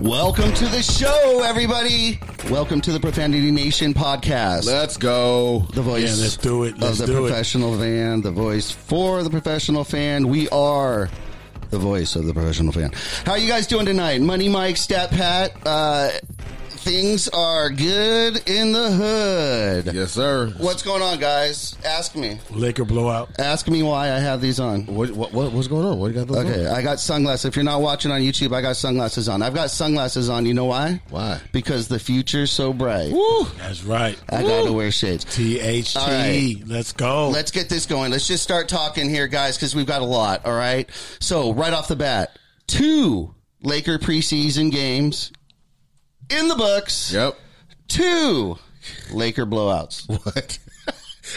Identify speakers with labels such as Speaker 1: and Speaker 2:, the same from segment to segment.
Speaker 1: Welcome to the show, everybody. Welcome to the Profanity Nation podcast.
Speaker 2: Let's go.
Speaker 1: the voice
Speaker 3: Yeah, let's do it. Let's
Speaker 1: of the
Speaker 3: do it.
Speaker 1: professional fan, the voice for the professional fan. We are the voice of the professional fan. How are you guys doing tonight? Money Mike, Stat Pat. Uh, things are good in the hood.
Speaker 2: Yes, sir.
Speaker 1: What's going on, guys? Ask me.
Speaker 3: Laker blowout.
Speaker 1: Ask me why I have these on.
Speaker 2: What, what, what what's going on? What do you got those
Speaker 1: Okay,
Speaker 2: on?
Speaker 1: I got sunglasses. If you're not watching on YouTube, I got sunglasses on. I've got sunglasses on. You know why?
Speaker 2: Why?
Speaker 1: Because the future's so bright.
Speaker 3: That's right.
Speaker 1: I gotta wear shades.
Speaker 3: THT.
Speaker 1: All right.
Speaker 3: Let's go.
Speaker 1: Let's get this going. Let's just start talking here, guys, because we've got a lot. All right. So right off the bat, two Laker preseason games in the books.
Speaker 2: Yep.
Speaker 1: Two Laker blowouts.
Speaker 2: What?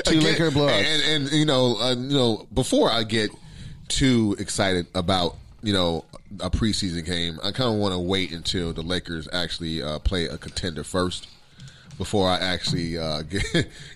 Speaker 1: Two Laker blowouts.
Speaker 2: And, and you know, uh, you know, before I get too excited about you know a preseason game, I kind of want to wait until the Lakers actually uh, play a contender first before I actually uh, get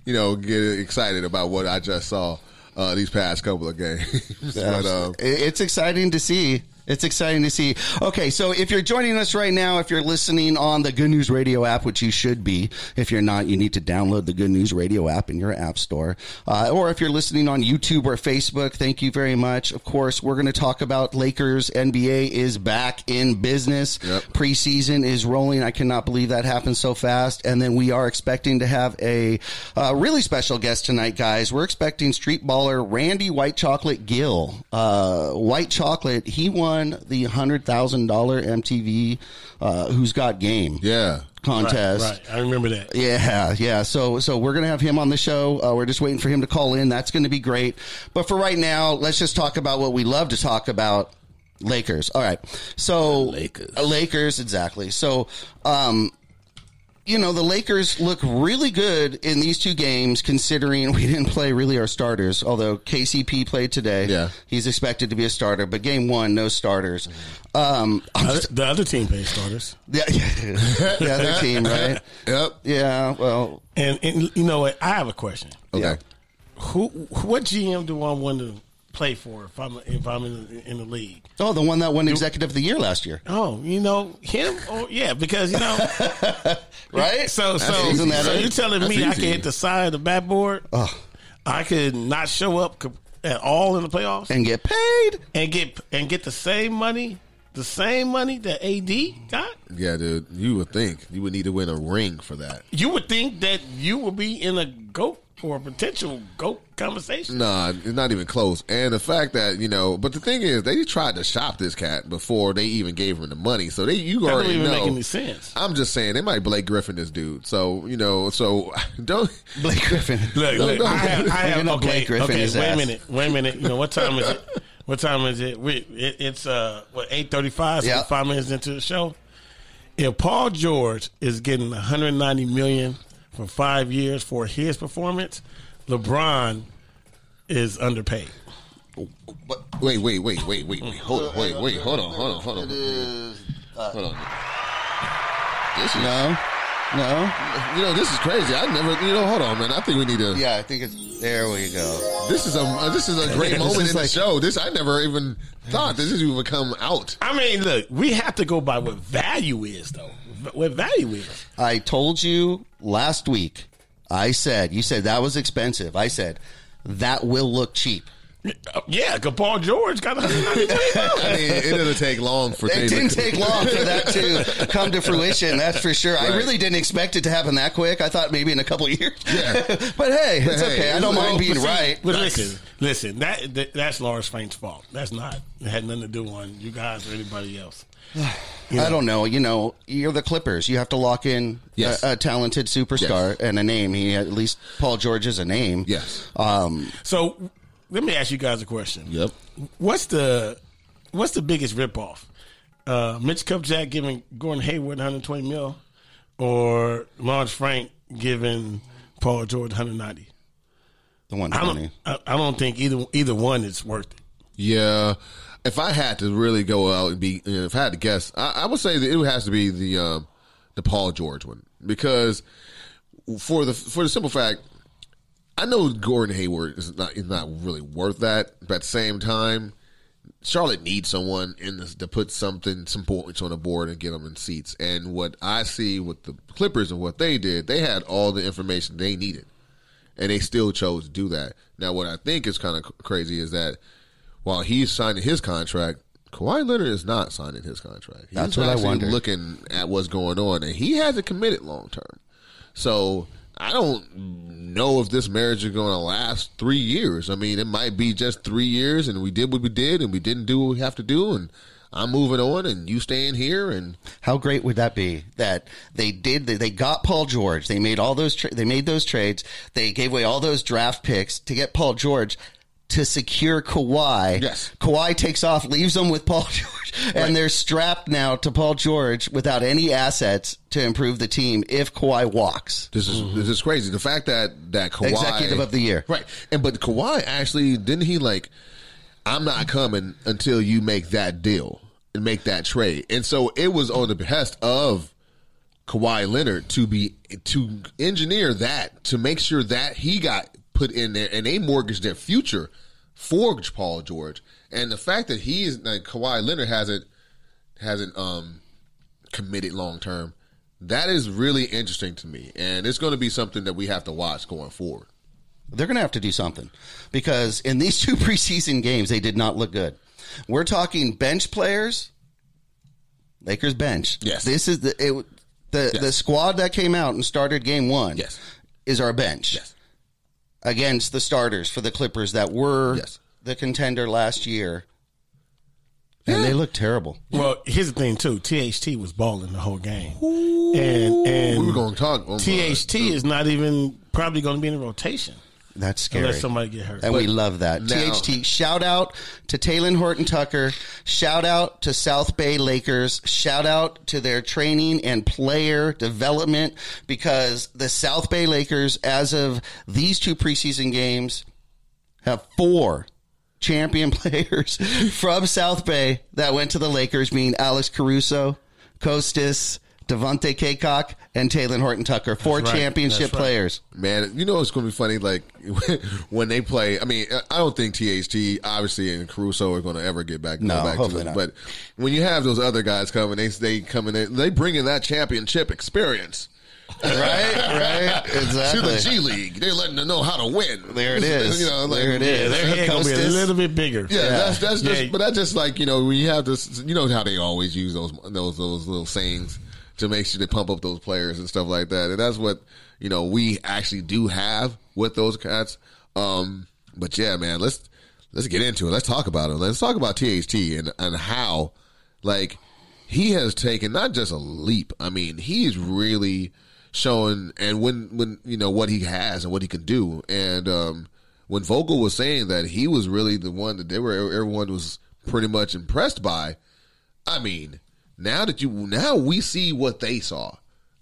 Speaker 2: you know get excited about what I just saw uh, these past couple of games. but um,
Speaker 1: it's exciting to see. It's exciting to see. Okay, so if you're joining us right now, if you're listening on the Good News Radio app, which you should be, if you're not, you need to download the Good News Radio app in your app store. Uh, or if you're listening on YouTube or Facebook, thank you very much. Of course, we're going to talk about Lakers. NBA is back in business.
Speaker 2: Yep.
Speaker 1: Preseason is rolling. I cannot believe that happened so fast. And then we are expecting to have a uh, really special guest tonight, guys. We're expecting street baller Randy White Chocolate Gill. Uh, White Chocolate, he won the $100,000 MTV uh, Who's Got Game
Speaker 2: yeah,
Speaker 1: contest.
Speaker 3: Right. I remember that.
Speaker 1: Yeah, yeah. So, so we're gonna have him on the show. Uh, we're just waiting for him to call in. That's going to be great. But for right now, let's just talk about what we love to talk about. Lakers. All right. So
Speaker 2: Lakers.
Speaker 1: Lakers, exactly. So, um, you know, the Lakers look really good in these two games, considering we didn't play really our starters. Although KCP played today,
Speaker 2: Yeah.
Speaker 1: he's expected to be a starter. But game one, no starters. Um,
Speaker 3: Other-
Speaker 1: just-
Speaker 3: the other team paid starters.
Speaker 1: yeah, the other team, right?
Speaker 2: yep.
Speaker 1: Yeah. Well,
Speaker 3: And, and you know what? I have a question.
Speaker 2: Okay.
Speaker 1: Yeah.
Speaker 3: Who? What GM do I want to play for if I'm if I'm in the, in the league?
Speaker 1: Oh, the one that won Executive of the Year last year,
Speaker 3: Oh, you know him? Oh, yeah, because you know.
Speaker 1: right?
Speaker 3: So so,
Speaker 1: Isn't
Speaker 3: so you telling
Speaker 2: That's
Speaker 3: me I can hit the side of the backboard? I could not show up at all in the playoffs
Speaker 1: and get paid.
Speaker 3: and get and get the same money, the same money that AD got.
Speaker 2: Yeah, dude. You would think you would need to win a ring for that.
Speaker 3: You would think that you would be in a goat or a potential goat conversation.
Speaker 2: Nah, it's not even close. And the fact that you know, but the thing is, they tried to shop this cat before they even gave him the money. So they, you
Speaker 3: That don't
Speaker 2: already
Speaker 3: even
Speaker 2: know.
Speaker 3: make any sense.
Speaker 2: I'm just saying they might Blake Griffin this dude. So you know, so don't.
Speaker 1: Blake Griffin.
Speaker 3: Look, look, I have, I have
Speaker 1: You
Speaker 3: okay,
Speaker 1: Blake Griffin
Speaker 3: okay, wait
Speaker 1: ass.
Speaker 3: a minute, wait a minute. You know what time is it? What time is it? We, it it's uh what eight thirty five. So
Speaker 1: Yeah.
Speaker 3: five minutes into the show. If Paul George is getting 190 million for five years for his performance, LeBron is underpaid.
Speaker 2: Wait, wait, wait, wait, wait, wait. Hold on, wait, wait, hold on, hold on, hold on, It is. hold on. This is,
Speaker 1: No, no.
Speaker 2: you know, this is crazy. I never, you know, hold on, man. I think we need to.
Speaker 1: Yeah, I think it's there. We go.
Speaker 2: This is a, uh, this is a great moment
Speaker 1: is
Speaker 2: in the show. This I never even thought this is even come out.
Speaker 3: I mean, look, we have to go by what value is, though. What value is?
Speaker 1: I told you last week. I said you said that was expensive. I said that will look cheap.
Speaker 3: Yeah, because Paul George got
Speaker 2: I mean, it didn't take long for
Speaker 1: It didn't take long for that to come to fruition. That's for sure. I really didn't expect it to happen that quick. I thought maybe in a couple of years.
Speaker 2: Yeah.
Speaker 1: but hey, it's
Speaker 2: hey,
Speaker 1: okay. I don't mind
Speaker 2: all-
Speaker 1: being
Speaker 2: but see,
Speaker 1: right.
Speaker 3: But listen, listen, that, that that's Lawrence Frank's fault. That's not. It had nothing to do on you guys or anybody else.
Speaker 1: I don't know. You know, you're the Clippers. You have to lock in
Speaker 2: Yes.
Speaker 1: a, a talented superstar and a name. He at least Paul George is a name.
Speaker 2: Yes.
Speaker 1: Um,
Speaker 3: So let me ask you guys a question.
Speaker 2: Yep.
Speaker 3: What's the what's the biggest ripoff? Uh, Mitch Kupchak giving Gordon Hayward 120 mil, or Lawrence Frank giving Paul George 190.
Speaker 1: The
Speaker 3: I
Speaker 1: 120.
Speaker 3: don't. I, I don't think either either one is worth it.
Speaker 2: Yeah. If I had to really go out and be, if I had to guess, I, I would say that it has to be the um, the Paul George one because for the for the simple fact, I know Gordon Hayward is not is not really worth that, but at the same time, Charlotte needs someone in this to put something some points on the board and get them in seats. And what I see with the Clippers and what they did, they had all the information they needed and they still chose to do that. Now, what I think is kind of crazy is that while he's signing his contract, Kawhi Leonard is not signing his contract. He's
Speaker 1: That's what I wondered.
Speaker 2: Looking at what's going on, and he hasn't committed long term. So I don't know if this marriage is going to last three years. I mean, it might be just three years, and we did what we did, and we didn't do what we have to do, and I'm moving on, and you staying here, and
Speaker 1: How great would that be that they did they got Paul George. They made all those tra- they made those trades. They gave away all those draft picks to get Paul George to secure Kawhi.
Speaker 2: Yes.
Speaker 1: Kawhi takes off, leaves them with Paul George, and they're strapped now to Paul George without any assets to improve the team if Kawhi walks.
Speaker 2: This is mm-hmm. this is crazy. The fact that that Kawhi
Speaker 1: Executive of the year.
Speaker 2: right? And but Kawhi actually didn't he like? I'm not coming until you make that deal and make that trade. And so it was on the behest of Kawhi Leonard to be to engineer that to make sure that he got put in there and they mortgaged their future for Paul George. And the fact that he is like Kawhi Leonard hasn't hasn't um committed long term. That is really interesting to me, and it's going to be something that we have to watch going forward.
Speaker 1: They're going to have to do something because in these two preseason games, they did not look good. We're talking bench players. Lakers bench.
Speaker 2: Yes.
Speaker 1: This is the it, the
Speaker 2: Yes.
Speaker 1: the squad that came out and started game one.
Speaker 2: Yes.
Speaker 1: Is our bench.
Speaker 2: Yes.
Speaker 1: Against the starters for the Clippers that were
Speaker 2: Yes.
Speaker 1: the contender last year. And they look terrible.
Speaker 3: Well, here's the thing too. THT was balling the whole game, and and
Speaker 2: We were going to talk. my-
Speaker 3: THT is not even probably going to be in the rotation
Speaker 1: That's scary.
Speaker 3: unless somebody get hurt.
Speaker 1: And we love that.
Speaker 2: now-
Speaker 1: THT, shout out to Talen Horton Tucker. Shout out to South Bay Lakers. Shout out to their training and player development because the South Bay Lakers, as of these two preseason games, have four champion players from South Bay that went to the Lakers, being Alex Caruso, Kostas, Devontae Cacok, and Talen Horton Tucker. Four
Speaker 3: right.
Speaker 1: championship
Speaker 3: right.
Speaker 1: players.
Speaker 2: Man, you know it's going to be funny. Like when they play. I mean, I don't think THT obviously and Caruso are going to ever get back.
Speaker 1: No,
Speaker 2: back to
Speaker 1: hopefully not.
Speaker 2: But when you have those other guys coming, they they come in. They bring in that championship experience
Speaker 1: Right? Right? exactly.
Speaker 2: to the G League. They're letting them know how to win.
Speaker 1: There it is.
Speaker 2: You know, like,
Speaker 1: There it is.
Speaker 3: yeah, their head gonna be a little bit bigger.
Speaker 2: Yeah, that's that's just,
Speaker 3: Yeah.
Speaker 2: but that's just like you know when you have this, you know how they always use those those those little sayings to make sure they pump up those players and stuff like that, and that's what you know we actually do have with those cats. Um, but yeah, man, let's let's get into it. Let's talk about it. Let's talk about THT and and how like he has taken not just a leap. I mean, he's really showing and when when you know what he has and what he can do and um when Vogel was saying that he was really the one that they were everyone was pretty much impressed by I mean now that you now we see what they saw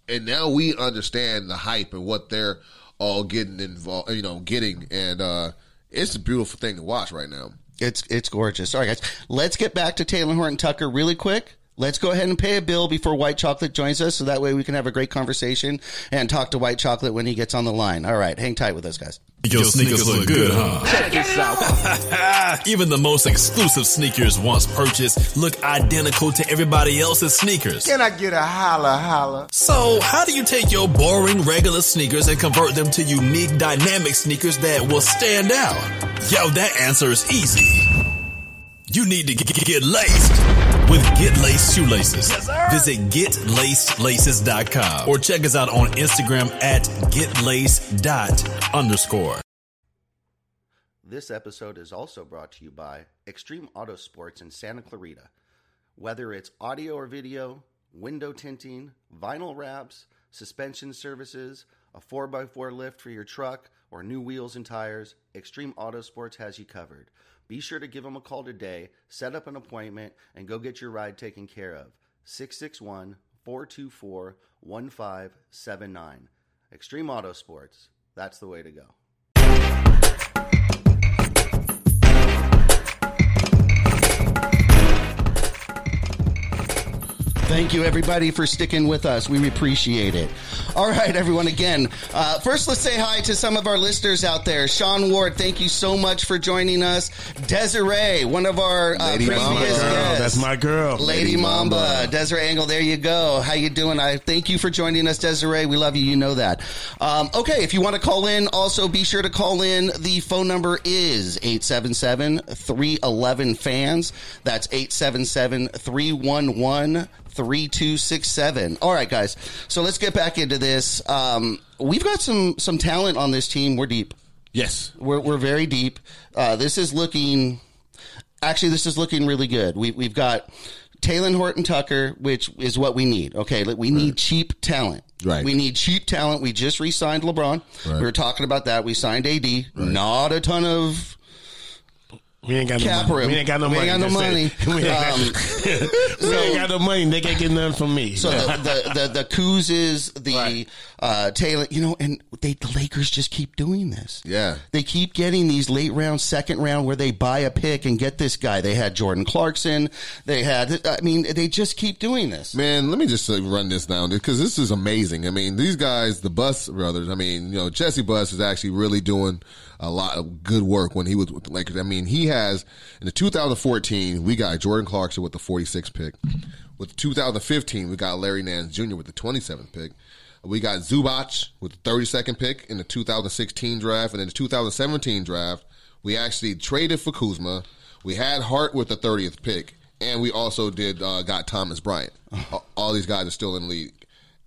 Speaker 2: and now we understand the hype and what they're all getting involved you know getting and uh it's a beautiful thing to watch right now
Speaker 1: It's it's gorgeous. All right, guys, let's get back to Talen Horton Tucker really quick. Let's go ahead and pay a bill before White Chocolate joins us, so that way we can have a great conversation and talk to White Chocolate when he gets on the line. All right, hang tight with us, guys.
Speaker 4: Your sneakers look good, huh? Check this out. Even the most exclusive sneakers once purchased look identical to everybody else's sneakers.
Speaker 5: Can I get a holla holla?
Speaker 4: So, how do you take your boring regular sneakers and convert them to unique dynamic sneakers that will stand out? Yo, that answer is easy. You need to get, get laced with Get Laced Shoelaces. Visit getlacedlaces.com or check us out on Instagram at getlaced dot underscore.
Speaker 1: This episode is also brought to you by Extreme Auto Sports in Santa Clarita. Whether it's audio or video, window tinting, vinyl wraps, suspension services, a 4x4 lift for your truck, or new wheels and tires, Extreme Auto Sports has you covered. Be sure to give them a call today, set up an appointment, and go get your ride taken care of. 661 424 1579. Extreme Auto Sports. That's the way to go. Thank you, everybody, for sticking with us. We appreciate it. All right, everyone, again, uh, first let's say hi to some of our listeners out there. Sean Ward, thank you so much for joining us. Desiree, one of our uh,
Speaker 2: Lady
Speaker 1: previous
Speaker 2: Mamba.
Speaker 3: Girl,
Speaker 1: guests.
Speaker 3: that's my girl.
Speaker 1: Lady Mamba,
Speaker 2: Mamba.
Speaker 1: Desiree Angle, there you go. How you doing? I thank you for joining us, Desiree. We love you. You know that. Um, okay, if you want to call in, also be sure to call in. The phone number is 877-311-FANS. That's 877-311 3267. All right, guys. So let's get back into this. Um, we've got some some talent on this team. We're deep.
Speaker 2: Yes.
Speaker 1: We're we're very deep. Uh, this is looking. Actually, this is looking really good. We we've got Talen Horton Tucker, which is what we need. Okay, we need cheap talent.
Speaker 2: Right.
Speaker 1: We need cheap talent. We just re-signed LeBron.
Speaker 2: Right.
Speaker 1: We were talking about that. We signed AD. Not a ton of
Speaker 3: We ain't got no
Speaker 1: cap
Speaker 3: money.
Speaker 1: room.
Speaker 3: We ain't got no
Speaker 1: We
Speaker 3: money.
Speaker 1: ain't got no money.
Speaker 3: we ain't,
Speaker 1: Um,
Speaker 3: we ain't got no money. They can't get nothing from me.
Speaker 1: So the the the, the is the uh, Talen, you know, and they the Lakers just keep doing this.
Speaker 2: Yeah.
Speaker 1: they keep getting these late round, second round where they buy a pick and get this guy. They had Jordan Clarkson. They had, I mean, they just keep doing this.
Speaker 2: Man, let me just run this down because this is amazing. I mean, these guys, the Buss brothers. I mean, you know, Jesse Buss is actually really doing a lot of good work when he was with the Lakers. I mean, he has in the 2014 we got Jordan Clarkson with the 46th pick. With 2015 we got Larry Nance Jr. with the 27th pick. We got Zubac with the 32nd pick in the 2016 draft, and in the 2017 draft we actually traded for Kuzma. We had Hart with the 30th pick, and we also did uh, got Thomas Bryant. All- these guys are still in the league.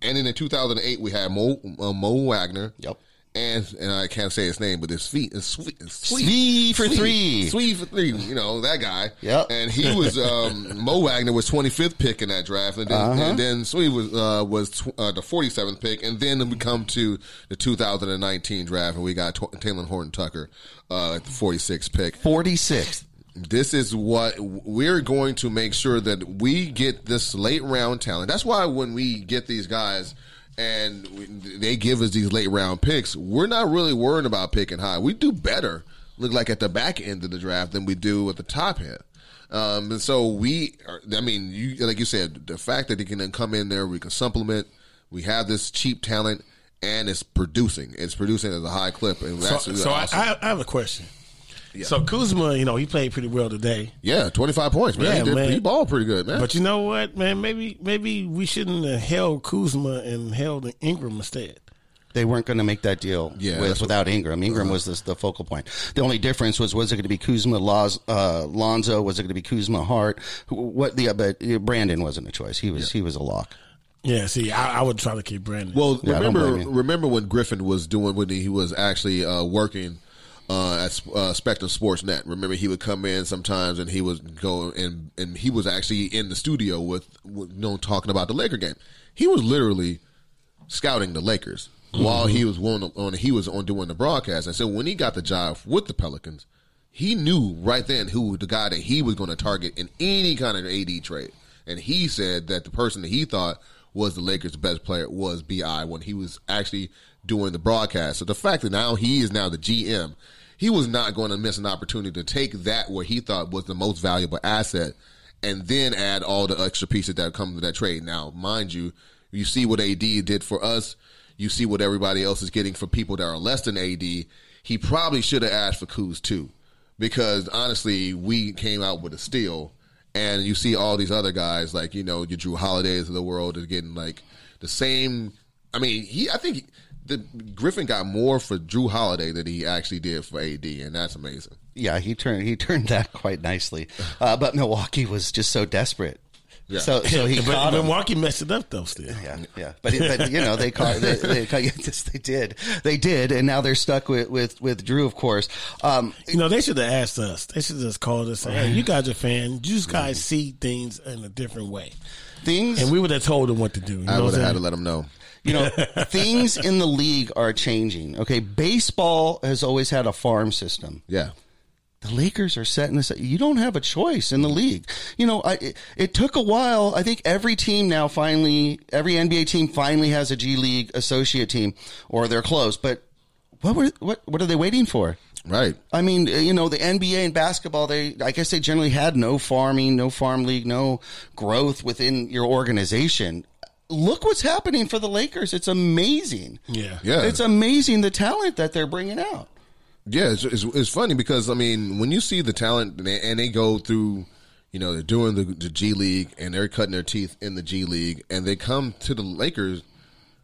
Speaker 2: And then in 2008, we had Mo, uh, Mo Wagner.
Speaker 1: Yep.
Speaker 2: And and I can't say his name, but it's sweet, it's sweet, sweet,
Speaker 1: Svi for three.
Speaker 2: sweet for three. You know that guy.
Speaker 1: Yep.
Speaker 2: And he was um, Mo Wagner was 25th pick in that draft, and then,
Speaker 1: Uh-huh.
Speaker 2: and then Svi was uh, was tw- uh, the 47th pick, and then we come to the 2019 draft, and we got T- Talen Horton Tucker uh, at the 46th pick
Speaker 1: Forty sixth.
Speaker 2: this is what we're going to make sure that we get this late round talent. That's why when we get these guys and they give us these late round picks, we're not really worrying about picking high. We do better, look like at the back end of the draft than we do at the top end. Um, and so we, are, I mean, you like you said, the fact that they can then come in there, we can supplement. We have this cheap talent, and it's producing. It's producing at a high clip, and
Speaker 3: so
Speaker 2: that's
Speaker 3: so
Speaker 2: awesome.
Speaker 3: I, I have a question. So Kuzma, you know, he played pretty well today.
Speaker 2: yeah, twenty five points, man.
Speaker 3: Yeah,
Speaker 2: he, did,
Speaker 3: man.
Speaker 2: he balled pretty good, man.
Speaker 3: But you know what, man? Maybe maybe we shouldn't have held Kuzma and held Ingram instead.
Speaker 1: They weren't going to make that deal
Speaker 2: Yeah,
Speaker 1: with,
Speaker 2: that's what-
Speaker 1: without Ingram. Ingram was this, the focal point. The only difference was was it going to be Kuzma, Loz, uh, Lonzo? Was it going to be Kuzma, Hart? What the? But uh, Brandon wasn't a choice. He was he was a lock.
Speaker 3: Yeah, see, I, I would try to keep Brandon.
Speaker 2: Well,
Speaker 1: Yeah,
Speaker 2: remember, remember when Griffin was doing when he was actually uh, working uh, at uh, Spectrum Sportsnet. Remember, he would come in sometimes and he was go and and he was actually in the studio with, with you know talking about the Laker game. He was literally scouting the Lakers while he was on, on he was on doing the broadcast. And so when he got the job with the Pelicans, he knew right then who the guy that he was going to target in any kind of AD trade. And he said that the person that he thought was the Lakers' best player was BI when he was actually doing the broadcast. So the fact that now he is now the GM, he was not going to miss an opportunity to take that where he thought was the most valuable asset and then add all the extra pieces that come to that trade. Now, mind you, you see what AD did for us. You see what everybody else is getting for people that are less than AD. He probably should have asked for Kuz too, because honestly, we came out with a steal, and you see all these other guys like you know your Jrue Holidays of the world is getting like the same. I mean, he I think the Griffin got more for Jrue Holiday than he actually did for AD, and that's amazing.
Speaker 1: Yeah, he turned he turned that quite nicely. Uh, but Milwaukee was just so desperate.
Speaker 2: Yeah.
Speaker 1: So so he
Speaker 3: but
Speaker 1: caught him.
Speaker 3: Milwaukee messed it up though. Still,
Speaker 1: Yeah, yeah, but but you know they caught they, they, caught- yes, they did they did, and now they're stuck with with with Jrue, of course. Um,
Speaker 3: you know they should have asked us. They should have just called us. and hey, you guys are fans. You guys see things in a different way,
Speaker 1: things
Speaker 3: and we would have told them what to do. You
Speaker 2: I would have had to let them know.
Speaker 1: You know things in the league are changing. Okay, baseball has always had a farm system.
Speaker 2: Yeah,
Speaker 1: the Lakers are setting this. You don't have a choice in the league. You know, I, it, it took a while. I think every team now finally, every NBA team finally has a G League associate team, or they're close. But what were what what are they waiting for?
Speaker 2: Right.
Speaker 1: I mean, you know, the NBA and basketball, they, I guess they generally had no farming, no farm league, no growth within your organization. Look what's happening for the Lakers. It's amazing.
Speaker 3: Yeah.
Speaker 2: Yeah.
Speaker 1: It's amazing the talent that they're bringing out.
Speaker 2: Yeah, it's, it's, it's funny because I mean, when you see the talent and they, and they go through, you know, they're doing the, the G League and they're cutting their teeth in the G League, and they come to the Lakers.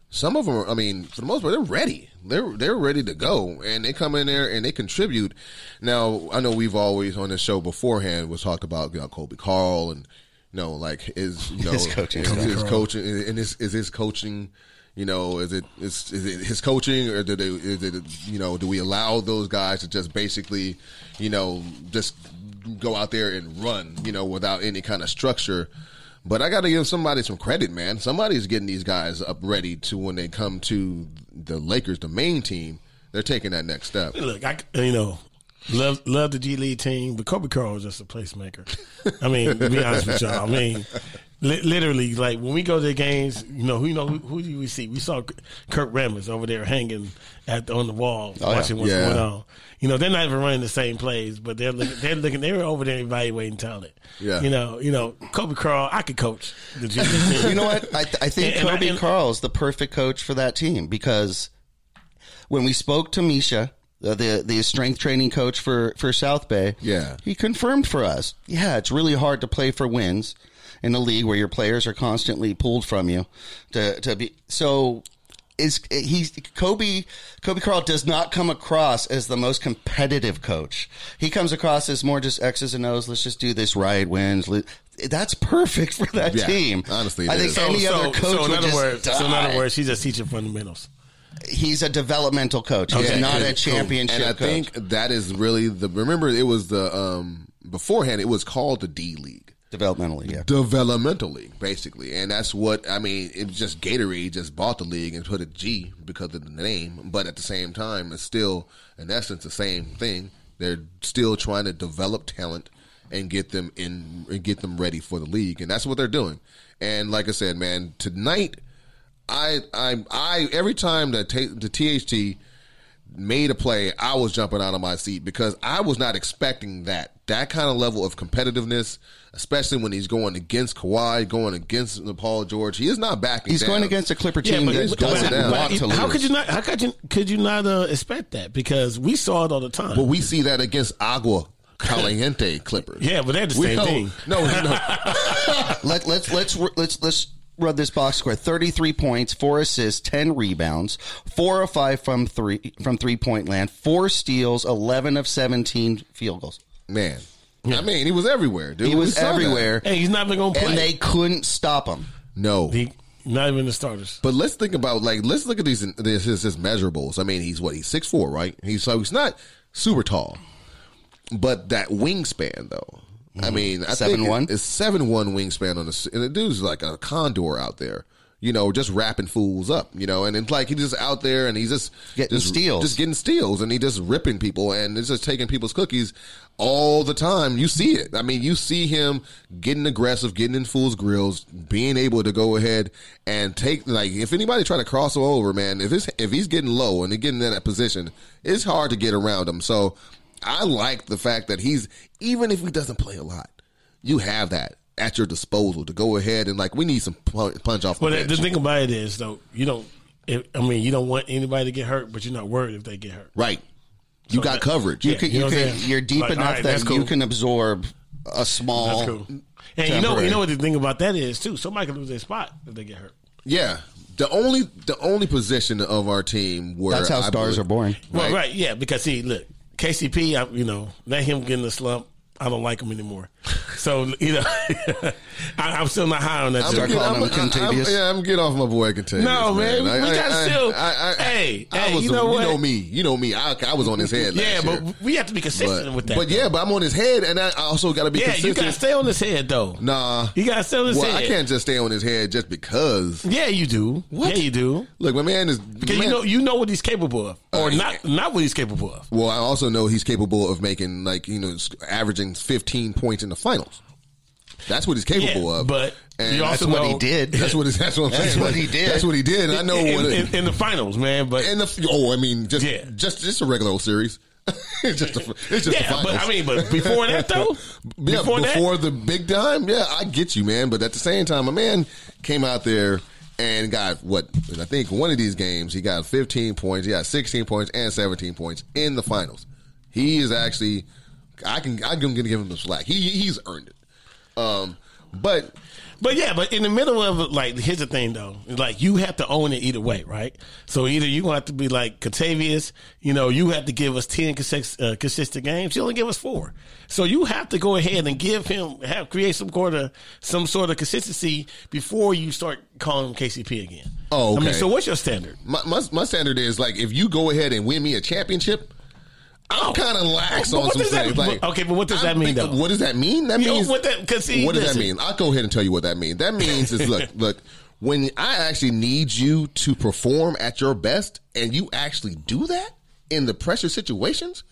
Speaker 2: Some of them, are, I mean, for the most part, they're ready. They're they're ready to go, and they come in there and they contribute. Now, I know we've always on the show beforehand was talked about you know, Coby Karl and you know like is you know
Speaker 1: His coaching
Speaker 2: is, his coaching and is is his coaching. You know, is it is, is it his coaching, or do they, is it you know do we allow those guys to just basically, you know, just go out there and run, you know, without any kind of structure? But I got to give somebody some credit, man. Somebody's getting these guys up ready to when they come to the Lakers, the main team. They're taking that next step.
Speaker 3: Look, I you know love love the G League team, but Coby Karl was just a placemaker. I mean, to be honest with y'all, I mean, li- literally, like when we go to the games, you know, who you know who, who do we see? We saw Kurt Rambis over there hanging at on the wall,
Speaker 1: Oh, yeah.
Speaker 3: watching what's
Speaker 2: Yeah.
Speaker 3: going on. You know, they're not even running the same plays, but they're looking, they're looking, they were over there evaluating talent.
Speaker 2: Yeah.
Speaker 3: you know, you know, Coby Karl, I could coach the G League team.
Speaker 1: You know what? I, th- I think
Speaker 3: And- Coby
Speaker 1: Karl is the perfect coach for that team because when we spoke to Misha, Uh, the the strength training coach for for South Bay,
Speaker 2: Yeah.
Speaker 1: he confirmed for us. Yeah, it's really hard to play for wins in a league where your players are constantly pulled from you to to be so. Is he's Kobe? Coby Karl does not come across as the most competitive coach. He comes across as more just X's and O's. Let's just do this right. Wins. That's perfect for that
Speaker 2: Yeah,
Speaker 1: team.
Speaker 2: honestly, it
Speaker 1: I think
Speaker 2: is.
Speaker 1: any other coach
Speaker 3: so in
Speaker 1: would
Speaker 3: other
Speaker 1: just
Speaker 3: words,
Speaker 1: die.
Speaker 3: so in other words, he's just teaching fundamentals.
Speaker 1: He's a developmental coach. He's
Speaker 3: Okay,
Speaker 1: not a championship
Speaker 2: And I
Speaker 1: coach.
Speaker 2: think that is really the. Remember, it was the um beforehand. It was called the D League.
Speaker 1: developmentally, yeah.
Speaker 2: developmental league, basically, and that's what I mean. It was just Gatorade just bought the league and put a G because of the name, but at the same time, it's still in essence the same thing. They're still trying to develop talent and get them in and get them ready for the league, and that's what they're doing. And like I said, man, tonight, I I I every time that ta- the THT made a play, I was jumping out of my seat because I was not expecting that. That kind of level of competitiveness, especially when he's going against Kawhi, going against Paul George. He is not backing
Speaker 1: He's
Speaker 2: down.
Speaker 1: going against a Clipper team
Speaker 3: but-
Speaker 1: that
Speaker 3: but-
Speaker 1: doesn't
Speaker 2: but-
Speaker 1: want
Speaker 3: but
Speaker 1: to.
Speaker 3: How could you not? How could you? Could you not uh, expect that? Because we saw it all the time.
Speaker 2: But we see that against Agua Caliente Clippers.
Speaker 3: yeah, but they're the
Speaker 2: We
Speaker 3: same
Speaker 2: know-
Speaker 3: thing.
Speaker 2: No, no.
Speaker 1: Let, let's let's let's let's run this box score. Thirty three points, four assists, ten rebounds, four of five from three from three point land, four steals, eleven of seventeen field goals.
Speaker 2: man. I mean, he was everywhere, dude.
Speaker 1: He
Speaker 2: We
Speaker 1: was
Speaker 2: saw that.
Speaker 1: everywhere,
Speaker 3: Hey, he's not even going to play.
Speaker 1: and they couldn't stop him.
Speaker 2: No,
Speaker 3: He- not even the starters.
Speaker 2: But let's think about like let's look at these this his, his measurables. I mean, he's what he's six four, right? He's so he's not super tall, but that wingspan though. I mm. mean, I think
Speaker 1: 7'1"?
Speaker 2: it- it's seven one wingspan on the and the dude's like a condor out there. You know, just wrapping fools up. You know, and it's like he's just out there and he's just
Speaker 1: Getting
Speaker 2: just,
Speaker 1: steals.
Speaker 2: just getting steals, and he just ripping people and it's just taking people's cookies all the time. You see it. I mean, you see him getting aggressive, getting in fools' grills, being able to go ahead and take like if anybody try to cross him over, man, if it's if he's getting low and he's getting in that position, it's hard to get around him. So I like the fact that he's even if he doesn't play a lot, you have that at your disposal to go ahead and like we need some punch, punch off the
Speaker 3: But
Speaker 2: bench.
Speaker 3: the thing about it is, though, you don't. If, I mean, you don't want anybody to get hurt, but you're not worried if they get hurt.
Speaker 2: right. You got
Speaker 3: that-
Speaker 2: coverage.
Speaker 1: You
Speaker 3: Yeah,
Speaker 1: can,
Speaker 3: you
Speaker 1: you
Speaker 3: know
Speaker 1: can, you're deep
Speaker 3: Like,
Speaker 1: enough
Speaker 3: all right,
Speaker 1: that
Speaker 3: that's
Speaker 1: you can absorb a small.
Speaker 3: That's cool. And you know, you know what the thing about that is too. Somebody can lose their spot if they get hurt.
Speaker 2: Yeah. The only the only position of our team where
Speaker 1: That's how
Speaker 2: I
Speaker 1: stars
Speaker 2: believe-
Speaker 1: are born.
Speaker 3: Well,
Speaker 2: Right.
Speaker 3: right, yeah, because see, look, KCP, I, you know, let him get in the slump. I don't like him anymore. So you know, I, I'm still not high on that.
Speaker 2: I'm.
Speaker 1: Start calling
Speaker 2: I'm-
Speaker 1: him
Speaker 2: I'm-
Speaker 1: Kentavious?
Speaker 2: yeah, I'm getting off my boy Kentavious.
Speaker 3: No, man,
Speaker 2: I-
Speaker 3: we gotta
Speaker 2: I-
Speaker 3: still-
Speaker 2: I- I-
Speaker 3: hey,
Speaker 2: I
Speaker 3: hey,
Speaker 2: was
Speaker 3: you know what?
Speaker 2: You know me. You know me. I, I was on his head.
Speaker 3: yeah,
Speaker 2: last
Speaker 3: but
Speaker 2: year.
Speaker 3: we have to be consistent
Speaker 2: but,
Speaker 3: with that.
Speaker 2: but yeah, but I'm on his head, and I also got to be
Speaker 3: yeah,
Speaker 2: consistent.
Speaker 3: you gotta stay on his head though.
Speaker 2: Nah,
Speaker 3: You gotta stay on his
Speaker 2: well,
Speaker 3: head.
Speaker 2: I can't just stay on his head just because.
Speaker 3: Yeah, you do.
Speaker 2: What?
Speaker 3: Yeah, you do.
Speaker 2: Look, my man is.
Speaker 3: Because
Speaker 2: man-
Speaker 3: you know you know what he's capable of, or
Speaker 2: Uh,
Speaker 3: not not what he's capable of.
Speaker 2: Well, I also know he's capable of making like you know averaging 15 points in the finals. That's what he's capable
Speaker 3: Yeah,
Speaker 2: of.
Speaker 3: but
Speaker 2: and
Speaker 1: That's
Speaker 3: also
Speaker 1: what
Speaker 3: know-
Speaker 1: he did.
Speaker 2: That's what that's what I'm saying.
Speaker 1: That's
Speaker 2: what
Speaker 1: he did.
Speaker 2: That's what he did. And I know
Speaker 3: in,
Speaker 2: what.
Speaker 3: in, in the finals, man. But
Speaker 2: and the oh, I mean, just
Speaker 3: Yeah.
Speaker 2: just just a regular old series. it's just a, it's just
Speaker 3: yeah, but I mean, but before that though,
Speaker 2: yeah,
Speaker 3: before,
Speaker 2: before, the big time, yeah, I get you, man. But at the same time, a man came out there and got what I think one of these games he got 15 points, he got 16 points and 17 points in the finals. He is actually, I can I'm gonna give him the slack. He he's earned it. Um, but
Speaker 3: But yeah, but in the middle of it, like, here's the thing though. Like, you have to own it either way, right? So either you have to be like Kentavious, you know, you have to give us 10 consist, uh, consistent games. You only give us four. So you have to go ahead and give him, have, create some sort of, some sort of consistency before you start calling him KCP again.
Speaker 2: Oh,
Speaker 3: I mean,
Speaker 2: okay.
Speaker 3: so what's your standard?
Speaker 2: my, my my standard is like if you go ahead and win me a championship. I'm kind of lax
Speaker 3: But
Speaker 2: on some
Speaker 3: does that-
Speaker 2: things. Like,
Speaker 3: okay, but what does
Speaker 2: I
Speaker 3: that mean, though?
Speaker 2: What does that mean? That
Speaker 3: You know,
Speaker 2: means
Speaker 3: what that- see,
Speaker 2: what does that mean? I'll go ahead and tell you what that means. That means is look, look. When I actually need you to perform at your best, and you actually do that in the pressure situations,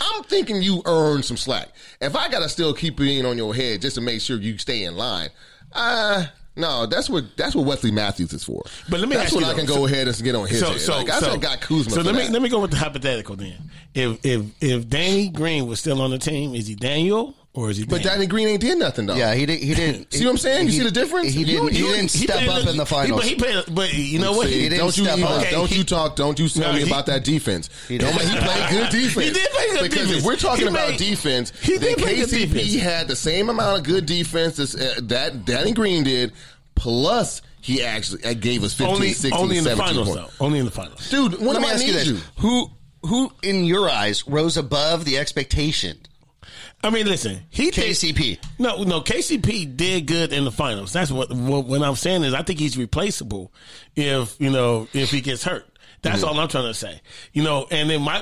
Speaker 2: I'm thinking you earn some slack. If I gotta still keep being on your head just to make sure you stay in line, uh no, that's what that's what Wesley Matthews is for.
Speaker 3: But let me
Speaker 2: that's
Speaker 3: you
Speaker 2: I can go
Speaker 3: so-
Speaker 2: ahead and get on his
Speaker 3: so,
Speaker 2: head.
Speaker 3: so,
Speaker 2: like, I
Speaker 3: so,
Speaker 2: got Kuzma.
Speaker 3: so let me
Speaker 2: that.
Speaker 3: let me go with the hypothetical then. If if if Danny Green was still on the team, is he Daniel or is he?
Speaker 2: But Danny Green ain't did nothing though.
Speaker 1: Yeah, he didn't. He didn't.
Speaker 2: See what I'm saying? You
Speaker 1: he-
Speaker 2: see the difference?
Speaker 1: He didn't. He
Speaker 2: you-
Speaker 1: didn't
Speaker 3: He
Speaker 1: step
Speaker 3: played-
Speaker 1: up in the
Speaker 3: he-
Speaker 1: finals.
Speaker 3: but he played. But you know what?
Speaker 2: See,
Speaker 1: He didn't
Speaker 2: don't you
Speaker 1: step
Speaker 2: even,
Speaker 1: up.
Speaker 3: Okay,
Speaker 2: don't you talk don't you tell
Speaker 3: No,
Speaker 2: me
Speaker 3: he-
Speaker 2: about that defense.
Speaker 1: He
Speaker 2: Don't he played good defense.
Speaker 3: He did play good
Speaker 2: because
Speaker 3: defense.
Speaker 2: if we're talking
Speaker 3: He
Speaker 2: about
Speaker 3: played-
Speaker 2: defense,
Speaker 3: he
Speaker 2: then
Speaker 3: did play good
Speaker 2: KCP
Speaker 3: defense.
Speaker 2: had the same amount of good defense as, uh, that Danny Green did, plus he actually uh, gave us 15,
Speaker 3: only
Speaker 2: 16,
Speaker 3: only in the
Speaker 2: 17
Speaker 3: finals
Speaker 2: points.
Speaker 3: though. Only in the finals.
Speaker 2: Dude, when
Speaker 1: Let
Speaker 2: do
Speaker 1: me
Speaker 2: I
Speaker 1: ask
Speaker 2: need
Speaker 1: you this:
Speaker 2: you?
Speaker 1: Who, who, in your eyes, rose above the expectation?
Speaker 3: I mean, listen, he did-
Speaker 1: KCP.
Speaker 3: no, no, KCP did good in the finals. That's what, what what I'm saying is I think he's replaceable if you know if he gets hurt. That's all I'm trying to say. You know, and then my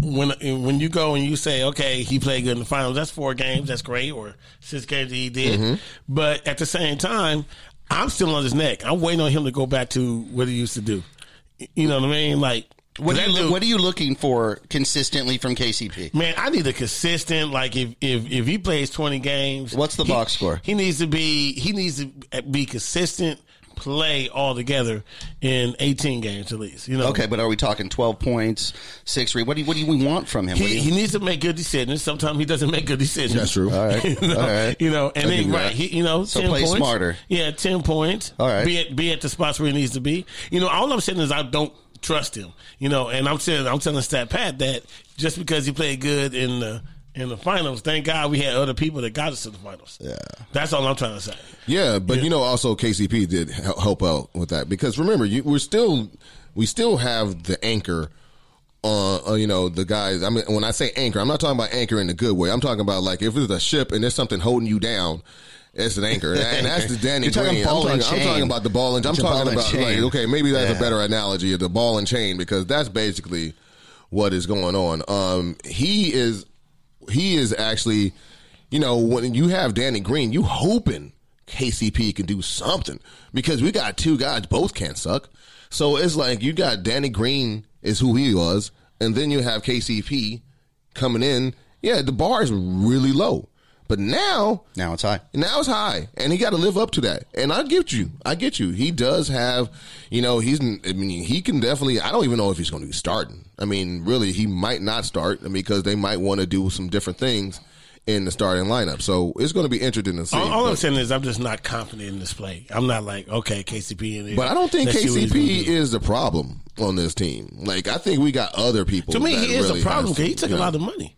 Speaker 3: when when you go and you say, okay, he played good in the finals. That's four games. That's great, or six games that he did. Mm-hmm. But at the same time, I'm still on his neck. I'm waiting on him to go back to what he used to do. You know what I mean? Like
Speaker 1: What are, you,
Speaker 3: dude-
Speaker 1: what are you looking for consistently from KCP?
Speaker 3: Man, I need a consistent. Like if if if he plays twenty games,
Speaker 1: What's the
Speaker 3: he-
Speaker 1: box score?
Speaker 3: He needs to be he needs to be consistent play all together in eighteen games at least. You know,
Speaker 1: Okay, but are we talking twelve points, six? Re- what do you, what do we want from him?
Speaker 3: He,
Speaker 1: you-
Speaker 3: he needs to make good decisions. Sometimes he doesn't make good decisions.
Speaker 2: That's true.
Speaker 1: All right,
Speaker 3: you know,
Speaker 1: all right.
Speaker 3: you know, and
Speaker 2: I'll
Speaker 3: then right, he, you know,
Speaker 1: So
Speaker 3: 10
Speaker 1: play
Speaker 3: points.
Speaker 1: smarter.
Speaker 3: Yeah, ten points.
Speaker 1: All right.
Speaker 3: be at be at the spots where he needs to be. You know, all I'm saying is I don't trust him. You know, and I'm telling I'm telling Stat Pat that just because he played good in the in the finals, thank God we had other people that got us to the finals. Yeah, that's all I'm trying to say.
Speaker 2: Yeah, but you know, also KCP did help out with that because remember, you, we're still we still have the anchor. Uh, uh, you know the guys. I mean, when I say anchor, I'm not talking about anchor in a good way. I'm talking about like if it's a ship and there's something holding you down, it's an anchor, and that's the Danny Green. I'm, talking, I'm talking about the ball and chain. I'm
Speaker 1: It's a ball
Speaker 2: talking about
Speaker 1: chain.
Speaker 2: like, okay, maybe that's
Speaker 1: Yeah.
Speaker 2: a better analogy of the ball and chain because that's basically what is going on. Um, he is he is actually, you know, when you have Danny Green, you hoping KCP can do something because we got two guys both can't suck. So it's like you got Danny Green is who he was, and then you have KCP coming in. Yeah, the bar is really low, but now
Speaker 1: now it's high.
Speaker 2: now it's high, and he got to live up to that. And I get you, I get you. He does have, you know, he's. I mean, he can definitely. I don't even know if he's going to be starting. I mean, really, he might not start I mean, because they might want to do some different things in the starting lineup. So it's going to be interesting to see.
Speaker 3: All, all I'm saying is I'm just not confident in this play. I'm not like okay, KCP in there.
Speaker 2: but I don't think
Speaker 3: Let's see what he's gonna
Speaker 2: KCP is the problem on this team. Like I think we got other people.
Speaker 3: To me,
Speaker 2: that
Speaker 3: he is
Speaker 2: really
Speaker 3: a problem because he took
Speaker 2: you
Speaker 3: a lot of money.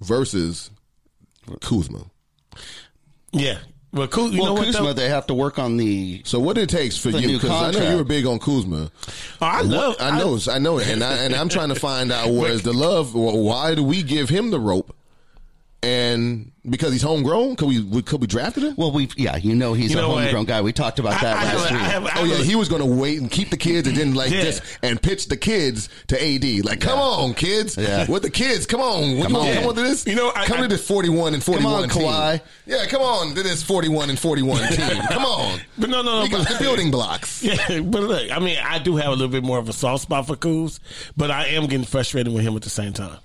Speaker 2: versus Kuzma.
Speaker 3: Yeah. Well, cool. You
Speaker 1: well,
Speaker 3: know what?
Speaker 1: Kuzma,
Speaker 3: though?
Speaker 1: they have to work on the.
Speaker 2: So what it takes for
Speaker 1: The
Speaker 2: you?
Speaker 1: new
Speaker 2: Because I know
Speaker 1: contract.
Speaker 2: you were big on Kuzma.
Speaker 3: Oh, I love.
Speaker 2: I know, I know, and I and I'm trying to find out where's the love. Why do we give him the rope, and because he's homegrown. Could we, we could we drafted him?
Speaker 1: Well, we yeah, you know he's
Speaker 3: You
Speaker 1: a
Speaker 3: know what?
Speaker 1: homegrown guy. We talked about that
Speaker 3: I- I
Speaker 1: last
Speaker 3: have-
Speaker 1: week.
Speaker 3: I I
Speaker 2: Oh yeah,
Speaker 3: have-
Speaker 2: he was going to wait and keep the kids, and then like
Speaker 3: Yeah.
Speaker 2: just and pitch the kids to AD. Like, come on, kids,
Speaker 1: Yeah.
Speaker 2: with the kids, come on, come
Speaker 1: on.
Speaker 2: on, come on to this.
Speaker 3: You know, I-
Speaker 2: come
Speaker 3: I-
Speaker 2: to this forty-one and forty-one
Speaker 1: on,
Speaker 2: team.
Speaker 1: Kawhi.
Speaker 2: Yeah, come on to this forty-one and forty-one team. Come on,
Speaker 3: But no, no, no.
Speaker 2: you got
Speaker 3: but-
Speaker 2: the building blocks.
Speaker 3: Yeah, but look, I mean, I do have a little bit more of a soft spot for Kuz, but I am getting frustrated with him at the same time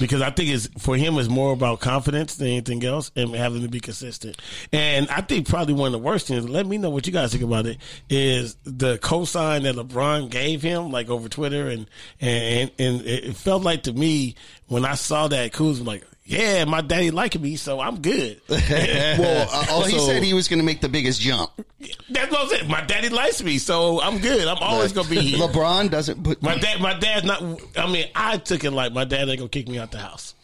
Speaker 3: because I think it's for him it's more about confidence than anything else and having to be consistent. And I think probably one of the worst things. Let me know what you guys think about it. Is the cosign that LeBron gave him, like over Twitter, and and and it felt like to me when I saw that Kuz was like. Yeah, my daddy liking me, so I'm good.
Speaker 2: Well, uh,
Speaker 1: well, he said he was going to make the biggest jump.
Speaker 3: That's what I'm saying. My daddy likes me, so I'm good. I'm always gonna be here.
Speaker 1: LeBron doesn't put.
Speaker 3: My dad, my dad's not. I mean, I took it like my dad ain't gonna kick me out the house.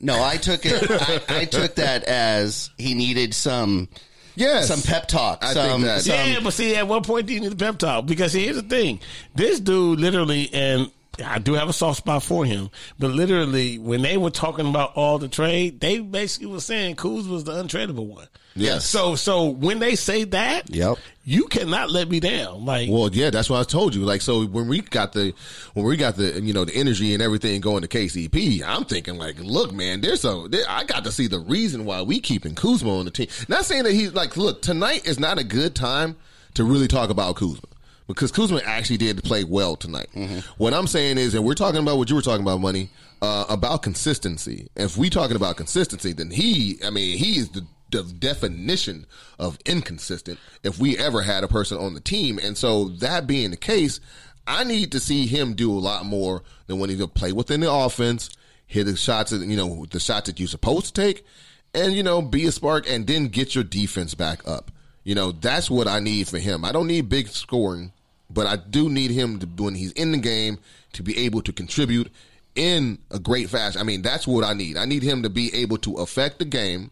Speaker 1: No, I took it. I, I took that as he needed some.
Speaker 2: Yes.
Speaker 1: some pep talk.
Speaker 2: I
Speaker 1: some,
Speaker 2: think that.
Speaker 1: some-
Speaker 3: yeah, but see, at what point do you need the pep talk? Because here's the thing: this dude literally, and I do have a soft spot for him, but literally, when they were talking about all the trade, they basically were saying Kuz was the untradeable one.
Speaker 2: Yes.
Speaker 3: So, so when they say that,
Speaker 1: Yep.
Speaker 3: you cannot let me down. Like,
Speaker 2: Well, yeah, that's what I told you. Like, so when we got the, when we got the, you know, the energy and everything going to KCP, I'm thinking like, look, man, there's a, there, I got to see the reason why we keeping Kuzma on the team. Not saying that he's like, look, tonight is not a good time to really talk about Kuzma. Because Kuzma actually did play well tonight. What I'm saying is, and we're talking about what you were talking about, money, uh, about consistency. If we talking about consistency, then he, I mean, he is the the definition of inconsistent if we ever had a person on the team. And so that being the case, I need to see him do a lot more than when he play within the offense, hit the shots that you know the shots that you're supposed to take, and you know be a spark, and then get your defense back up. You know that's what I need for him. I don't need big scoring, but I do need him to when he's in the game to be able to contribute in a great fashion. I mean that's what I need. I need him to be able to affect the game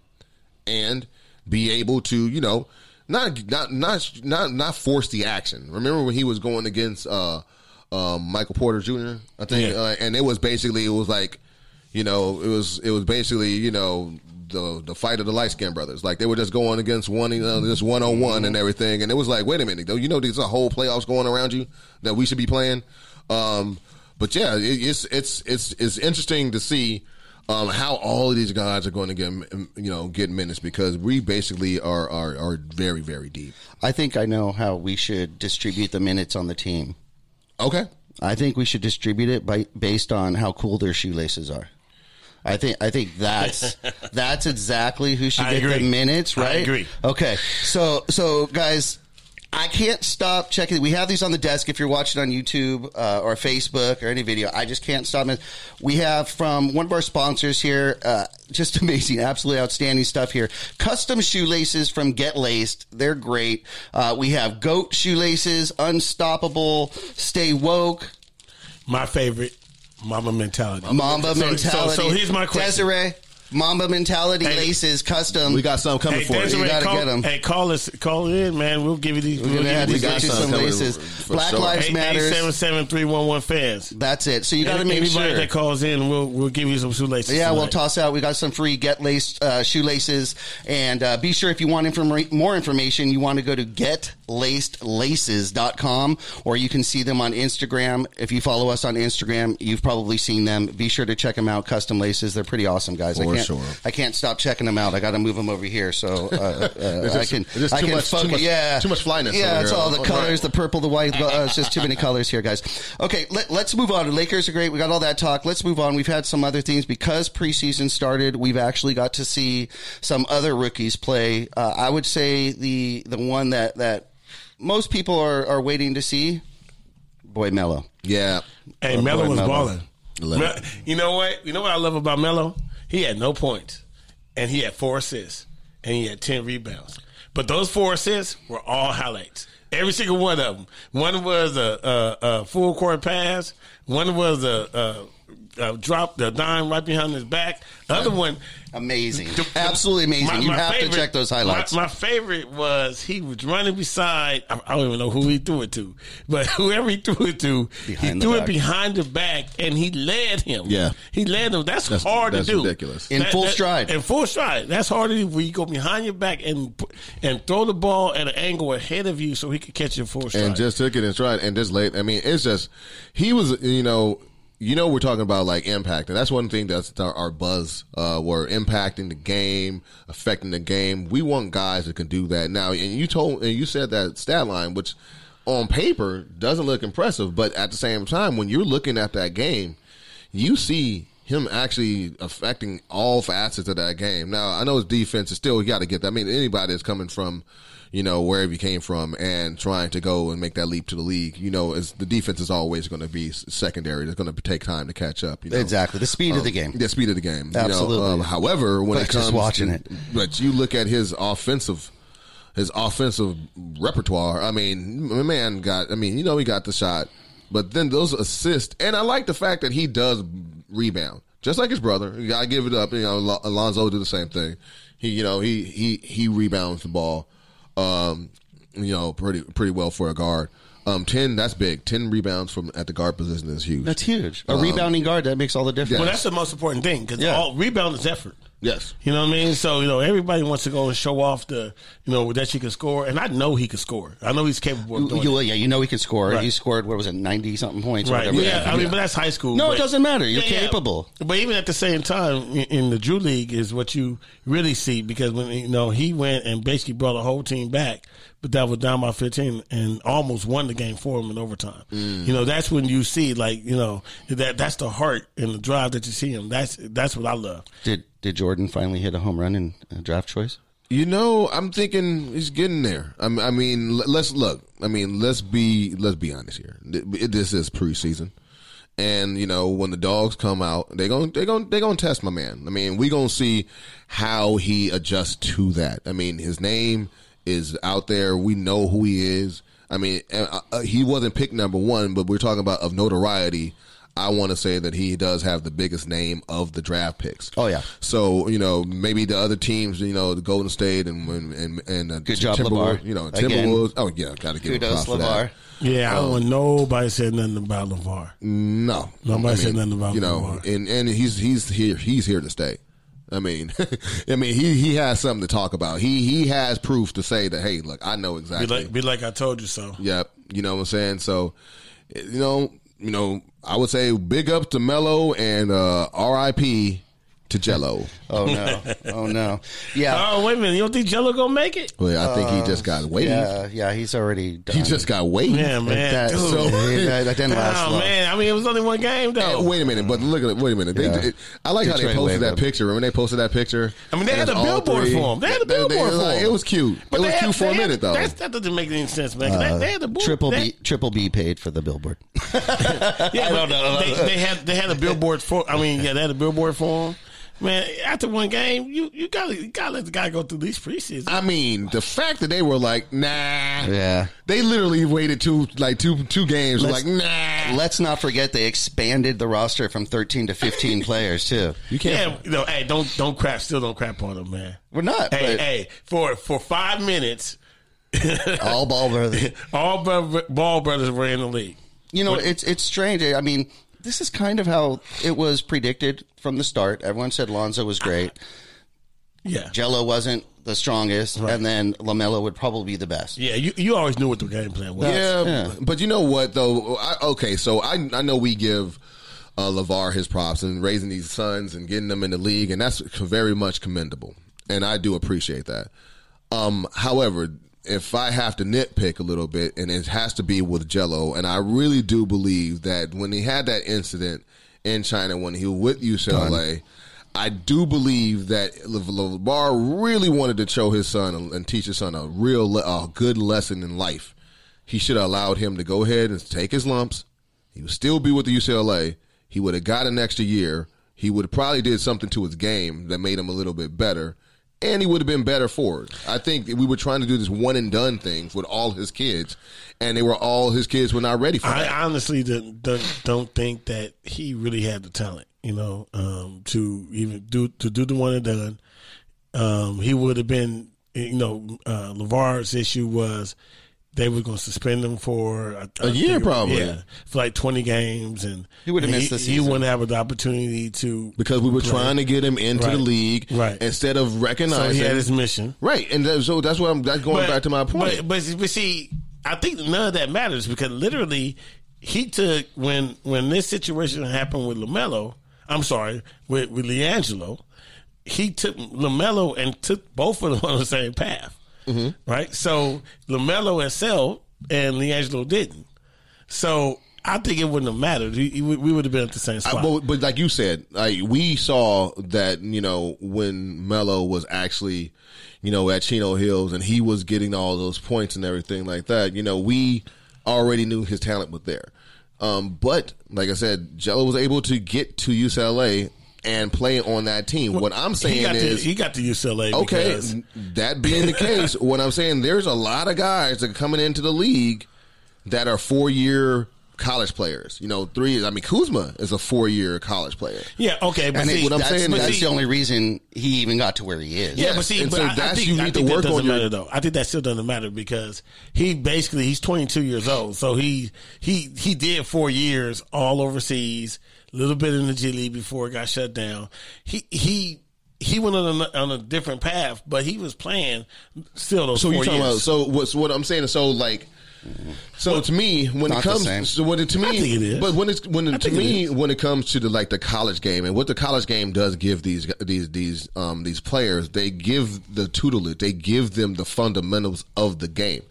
Speaker 2: and be able to, you know, not not not not not force the action. Remember when he was going against uh, um, Michael Porter Jr. I think,
Speaker 3: Yeah.
Speaker 2: uh, and it was basically it was like, you know, it was it was basically you know the the fight of the light skinned brothers. Like they were just going against one, you know, this one on one and everything, and it was like, wait a minute, though, you know, there's a whole playoffs going around you that we should be playing. Um, but yeah, it, it's it's it's it's interesting to see um, how all of these guys are going to get you know get minutes because we basically are are, are very very deep.
Speaker 1: I think I know how we should distribute the minutes on the team.
Speaker 2: Okay,
Speaker 1: I think we should distribute it by based on how cool their shoelaces are. I think I think that's that's exactly who should
Speaker 3: I
Speaker 1: get the
Speaker 3: agree.
Speaker 1: minutes,
Speaker 3: I
Speaker 1: right?
Speaker 3: agree.
Speaker 1: Okay, so so guys, I can't stop checking. We have these on the desk if you're watching on YouTube uh, or Facebook or any video. I just can't stop. it. We have from one of our sponsors here, uh, just amazing, absolutely outstanding stuff here. Custom shoelaces from Get Laced. They're great. Uh, we have goat shoelaces, unstoppable, stay woke.
Speaker 3: my favorite, Mama mentality.
Speaker 1: Mamba
Speaker 3: So- so-
Speaker 1: mentality.
Speaker 3: So, here's my question.
Speaker 1: Desiree, Mamba mentality
Speaker 3: Hey.
Speaker 1: laces, custom.
Speaker 2: we got something coming
Speaker 3: Hey,
Speaker 2: for you.
Speaker 3: Desiree,
Speaker 1: You gotta
Speaker 3: call,
Speaker 1: get 'em.
Speaker 3: Hey, call us. Call in, man. We'll give you these.
Speaker 1: We're
Speaker 3: We'll
Speaker 1: gonna
Speaker 3: give
Speaker 1: have to
Speaker 3: these
Speaker 1: get you
Speaker 2: got
Speaker 1: some laces. Black
Speaker 2: sure.
Speaker 1: Lives
Speaker 3: Matter.
Speaker 1: Matters.
Speaker 3: seven seven three one one fans.
Speaker 1: That's it. So you got to
Speaker 3: Any-
Speaker 1: make
Speaker 3: Anybody
Speaker 1: sure.
Speaker 3: that calls in, we'll we'll give you some shoelaces.
Speaker 1: Yeah, we'll toss out. We got some free get laced uh, shoelaces, and uh, be sure if you want informa- more information, you want to go to getlacedlaces.com, or you can see them on Instagram. If you follow us on Instagram, you've probably seen them. Be sure to check them out. Custom laces, they're pretty awesome, guys. I can't,
Speaker 2: sure.
Speaker 1: I can't stop checking them out. I got to move them over here, so uh, uh,
Speaker 2: It's
Speaker 1: I can.
Speaker 2: just
Speaker 1: I
Speaker 2: too
Speaker 1: can
Speaker 2: much- too much-
Speaker 1: yeah,
Speaker 2: too much flyness
Speaker 1: Yeah, it's
Speaker 2: here.
Speaker 1: all the
Speaker 2: Oh,
Speaker 1: colors,
Speaker 2: right.
Speaker 1: the purple, the white. Uh, it's just too many colors here, guys. Okay, let, let's move on. The Lakers are great. We got all that talk. Let's move on. We've had some other things because preseason started. We've actually got to see some other rookies play. Uh, I would say the the one that that most people are, are waiting to see, Boy Melo.
Speaker 2: Yeah,
Speaker 3: Hey,
Speaker 1: Oh,
Speaker 3: Melo
Speaker 1: boy,
Speaker 3: was
Speaker 1: Melo.
Speaker 3: balling. Me- You know what? You know what I love about Melo? He had no points, and he had four assists, and he had ten rebounds. But those four assists were all highlights. Every single one of them. One was a, a, a full court pass. One was a, Uh, a, a drop, the dime right behind his back. The other one,
Speaker 1: Amazing.
Speaker 3: the- the-
Speaker 1: Absolutely amazing.
Speaker 3: my-
Speaker 1: you
Speaker 3: my
Speaker 1: have
Speaker 3: favorite-
Speaker 1: to check those highlights.
Speaker 3: My, my favorite was he was running beside. I, I don't even know who he threw it to, but whoever he threw it to,
Speaker 1: Behind
Speaker 3: he threw
Speaker 1: back.
Speaker 3: it behind the back, and he led him.
Speaker 2: Yeah.
Speaker 3: he led him. That's,
Speaker 2: That's-
Speaker 3: hard
Speaker 2: that's
Speaker 3: to do.
Speaker 2: ridiculous.
Speaker 1: In full stride.
Speaker 3: In full stride. That's hard to do. Where you go behind your back and and throw the ball at an angle ahead of you, so he could catch it full stride.
Speaker 2: and just took it in stride and just late. I mean, it's just he was, you know, you know, we're talking about like impact, and that's one thing that's our, our buzz. Uh, we're impacting the game, affecting the game. We want guys that can do that now. And you told, and you said that stat line, which on paper doesn't look impressive, but at the same time, when you're looking at that game, you see him actually affecting all facets of that game. Now, I know his defense is still, got to get that. I mean, anybody that's coming from, you know, wherever you came from and trying to go and make that leap to the league, you know, is the defense is always going to be secondary. It's going to take time to catch up. You know?
Speaker 1: Exactly. The speed of the game.
Speaker 2: The speed of the game. you know.
Speaker 1: Absolutely.
Speaker 2: Um, however, when
Speaker 1: But
Speaker 2: it
Speaker 1: just
Speaker 2: comes
Speaker 1: watching
Speaker 2: to-
Speaker 1: it.
Speaker 2: but you look at his offensive, his offensive repertoire. I mean, my man got. I mean, you know, he got the shot, but then those assists, and I like the fact that he does rebound, just like his brother. You gotta give it up. You know, Alonzo did the same thing. He, you know, he he he rebounds the ball. Um, you know, pretty pretty well for a guard. Um, ten that's big. Ten rebounds from at the guard position is huge.
Speaker 1: That's huge. A rebounding guard that makes all the difference.
Speaker 3: well, that's the most important thing because
Speaker 1: Yeah.
Speaker 3: all rebound is effort.
Speaker 2: Yes.
Speaker 3: You know what I mean? So, you know, everybody wants to go and show off the, you know, that she can score. And I know he can score. I know he's capable of doing
Speaker 1: You,
Speaker 3: it.
Speaker 1: yeah, you know he can score.
Speaker 3: Right.
Speaker 1: He scored what was it, ninety something points? or
Speaker 3: Right.
Speaker 1: whatever.
Speaker 3: Yeah. I mean, but that's high school.
Speaker 1: No, it doesn't matter. You're capable.
Speaker 3: But even at the same time, in, the Drew League is what you really see because when you know he went and basically brought the whole team back, but that was down by fifteen and almost won the game for him in overtime.
Speaker 1: Mm.
Speaker 3: You know, that's when you see like you know that that's the heart and the drive that you see him. That's that's what I love.
Speaker 1: Did did Jordan finally hit a home run in uh, draft choice?
Speaker 2: You know, I'm thinking he's getting there. I mean, I mean, let's look. I mean, let's be let's be honest here. This is preseason, and you know when the dogs come out, they going they going they to test my man. I mean, we gonna see how he adjusts to that. I mean, his name is out there. We know who he is. I mean, uh, uh, he wasn't picked number one, but we're talking about of notoriety. I want to say that he does have the biggest name of the draft picks.
Speaker 1: Oh, yeah.
Speaker 2: So you know, maybe the other teams, you know, the Golden State and and and, and uh,
Speaker 1: Good job,
Speaker 2: Timberwolves,
Speaker 1: LaVar.
Speaker 2: You know,
Speaker 1: Again.
Speaker 2: Oh yeah, got to give him
Speaker 1: Kudos,
Speaker 2: props for
Speaker 1: LaVar.
Speaker 2: that.
Speaker 3: Yeah, I don't want nobody said nothing about LaVar.
Speaker 2: No,
Speaker 3: Nobody said nothing about
Speaker 2: you know,
Speaker 3: LaVar.
Speaker 2: and and he's he's here he's here to stay. I mean, I mean he he has something to talk about. He he has proof to say that hey, look, I know
Speaker 3: Be
Speaker 2: exactly.
Speaker 3: like, be like I told you so.
Speaker 2: Yep. You know what I'm saying? So, you know, you know, I would say big up to Melo and uh, R.I.P. to Jello.
Speaker 1: Oh no! oh no! Yeah,
Speaker 3: Oh wait a minute! You don't think Jello gonna make it?
Speaker 2: Well, I think he just got waived.
Speaker 1: yeah, yeah. He's already done.
Speaker 2: He just got waived.
Speaker 3: Yeah, man.
Speaker 1: that,
Speaker 3: Dude.
Speaker 1: so, that, that didn't oh, last
Speaker 3: Oh
Speaker 1: long.
Speaker 3: man! I mean, it was only one game though.
Speaker 2: Hey, wait a minute, but look at it. Wait a minute. They,
Speaker 1: Yeah.
Speaker 2: it- I like how they posted
Speaker 1: waived
Speaker 2: that
Speaker 1: him.
Speaker 2: picture. Remember they posted that picture?
Speaker 3: I mean, they had a billboard
Speaker 2: three.
Speaker 3: for him. They had a
Speaker 2: They- they-
Speaker 3: billboard for
Speaker 2: like,
Speaker 3: him.
Speaker 2: It was cute.
Speaker 3: But
Speaker 2: it was
Speaker 3: they
Speaker 2: cute for a
Speaker 3: they had-
Speaker 2: minute though.
Speaker 3: that's- that doesn't make any sense, man. 'cause they, uh, they had the board.
Speaker 1: Triple B, triple B paid for the billboard.
Speaker 3: Yeah, but they, they had they had a billboard for. I mean, yeah, they had a billboard for him. Man, after one game, you you gotta you gotta let the guy go through these preseason.
Speaker 2: I mean, the fact that they were like, nah.
Speaker 1: Yeah.
Speaker 2: They literally waited two like two two games.
Speaker 1: Let's-
Speaker 2: like, nah.
Speaker 1: Let's not forget they expanded the roster from 13 to 15 players too.
Speaker 2: You
Speaker 3: yeah, you know, hey, don't don't crap. Still don't crap on them, man.
Speaker 1: We're not.
Speaker 3: Hey,
Speaker 1: but
Speaker 3: hey, for for five minutes,
Speaker 1: all ball brothers.
Speaker 3: all ball brothers were in the league.
Speaker 1: You know, it's it's strange. I mean, this is kind of how it was predicted from the start. Everyone said Lonzo was great.
Speaker 3: Yeah,
Speaker 1: Jello wasn't the strongest, and then Lamelo would probably be the best.
Speaker 3: yeah. You you always knew what the game plan was.
Speaker 2: Yeah,
Speaker 1: Yeah.
Speaker 2: but you know what though? I, okay, so I I know we give uh, LaVar his props and raising these sons and getting them in the league, and that's very much commendable, and I do appreciate that. Um, however, if I have to nitpick a little bit, and it has to be with Jello, and I really do believe that when he had that incident in China when he was with UCLA. I do believe that Le- LaVar really wanted to show his son and teach his son a real, a good lesson in life he should have allowed him to go ahead and take his lumps. He would still be with the UCLA. He would have got an extra year. He would have probably did something to his game that made him a little bit better. And he would have been better for it. I think we were trying to do this one and done thing with all his kids, and they were all his kids were not ready for that.
Speaker 3: I honestly don't, don't don't think that he really had the talent, you know, um, to even do to do the one and done. Um, he would have been, you know, uh, LaVar's issue was they were going to suspend him for
Speaker 2: a year,
Speaker 3: think-
Speaker 2: probably.
Speaker 3: yeah, for like twenty games, and
Speaker 1: He would have
Speaker 3: and
Speaker 1: missed the
Speaker 3: He
Speaker 1: season.
Speaker 3: wouldn't have the opportunity to
Speaker 2: because we were trying to get him into the league,
Speaker 3: Right.
Speaker 2: Instead of recognizing,
Speaker 3: So
Speaker 2: recognizing,
Speaker 3: he had his mission.
Speaker 2: right, and that, so that's what I'm. That's going back to my point.
Speaker 3: But, but but see, I think none of that matters because literally he took when when this situation happened with Lamelo. I'm sorry, with with LiAngelo, he took Lamelo and took both of them on the same path.
Speaker 2: Mm-hmm.
Speaker 3: Right. So Lamelo excelled and LiAngelo didn't. So I think it wouldn't have mattered. We, we would have been at the same
Speaker 2: I-
Speaker 3: spot.
Speaker 2: but, but like you said, like we saw that you know when Melo was actually, you know, at Chino Hills and he was getting all those points and everything like that. You know, we already knew his talent was there. Um, but like I said, Jello was able to get to UCLA and play on that team. what I'm saying
Speaker 3: got
Speaker 2: is,
Speaker 3: to, he got to UCLA.
Speaker 2: Okay,
Speaker 3: because-
Speaker 2: that being the case, what I'm saying, there's a lot of guys that are coming into the league that are four year college players. You know, three. I mean, Kuzma is a four year college player.
Speaker 3: yeah. Okay. But
Speaker 1: And
Speaker 3: see,
Speaker 2: what I'm
Speaker 1: that's,
Speaker 2: saying
Speaker 1: that's
Speaker 2: is-
Speaker 1: the only reason he even got to where he is.
Speaker 3: Yeah,
Speaker 2: Yes,
Speaker 3: but see,
Speaker 2: and
Speaker 3: but
Speaker 2: so
Speaker 3: I, I
Speaker 2: that's-
Speaker 3: think,
Speaker 2: you
Speaker 3: I
Speaker 2: need to work
Speaker 3: that
Speaker 2: on
Speaker 3: doesn't
Speaker 2: your-
Speaker 3: matter though. I think that still doesn't matter because he basically he's 22 years old, so he he he did four years all overseas, a little bit in the G League before it got shut down. He he. He went on a, on a different path, but he was playing still those
Speaker 2: So
Speaker 3: four
Speaker 2: you talking
Speaker 3: years.
Speaker 2: about? So what's what I'm saying is so like. So to me, when it comes, so when it, to me,
Speaker 3: think it is.
Speaker 2: but when it's when it, to
Speaker 3: think it
Speaker 2: me, when it comes to the like the college game and what the college game does give these these these um these players, they give the tutelage, they give them the fundamentals of the game.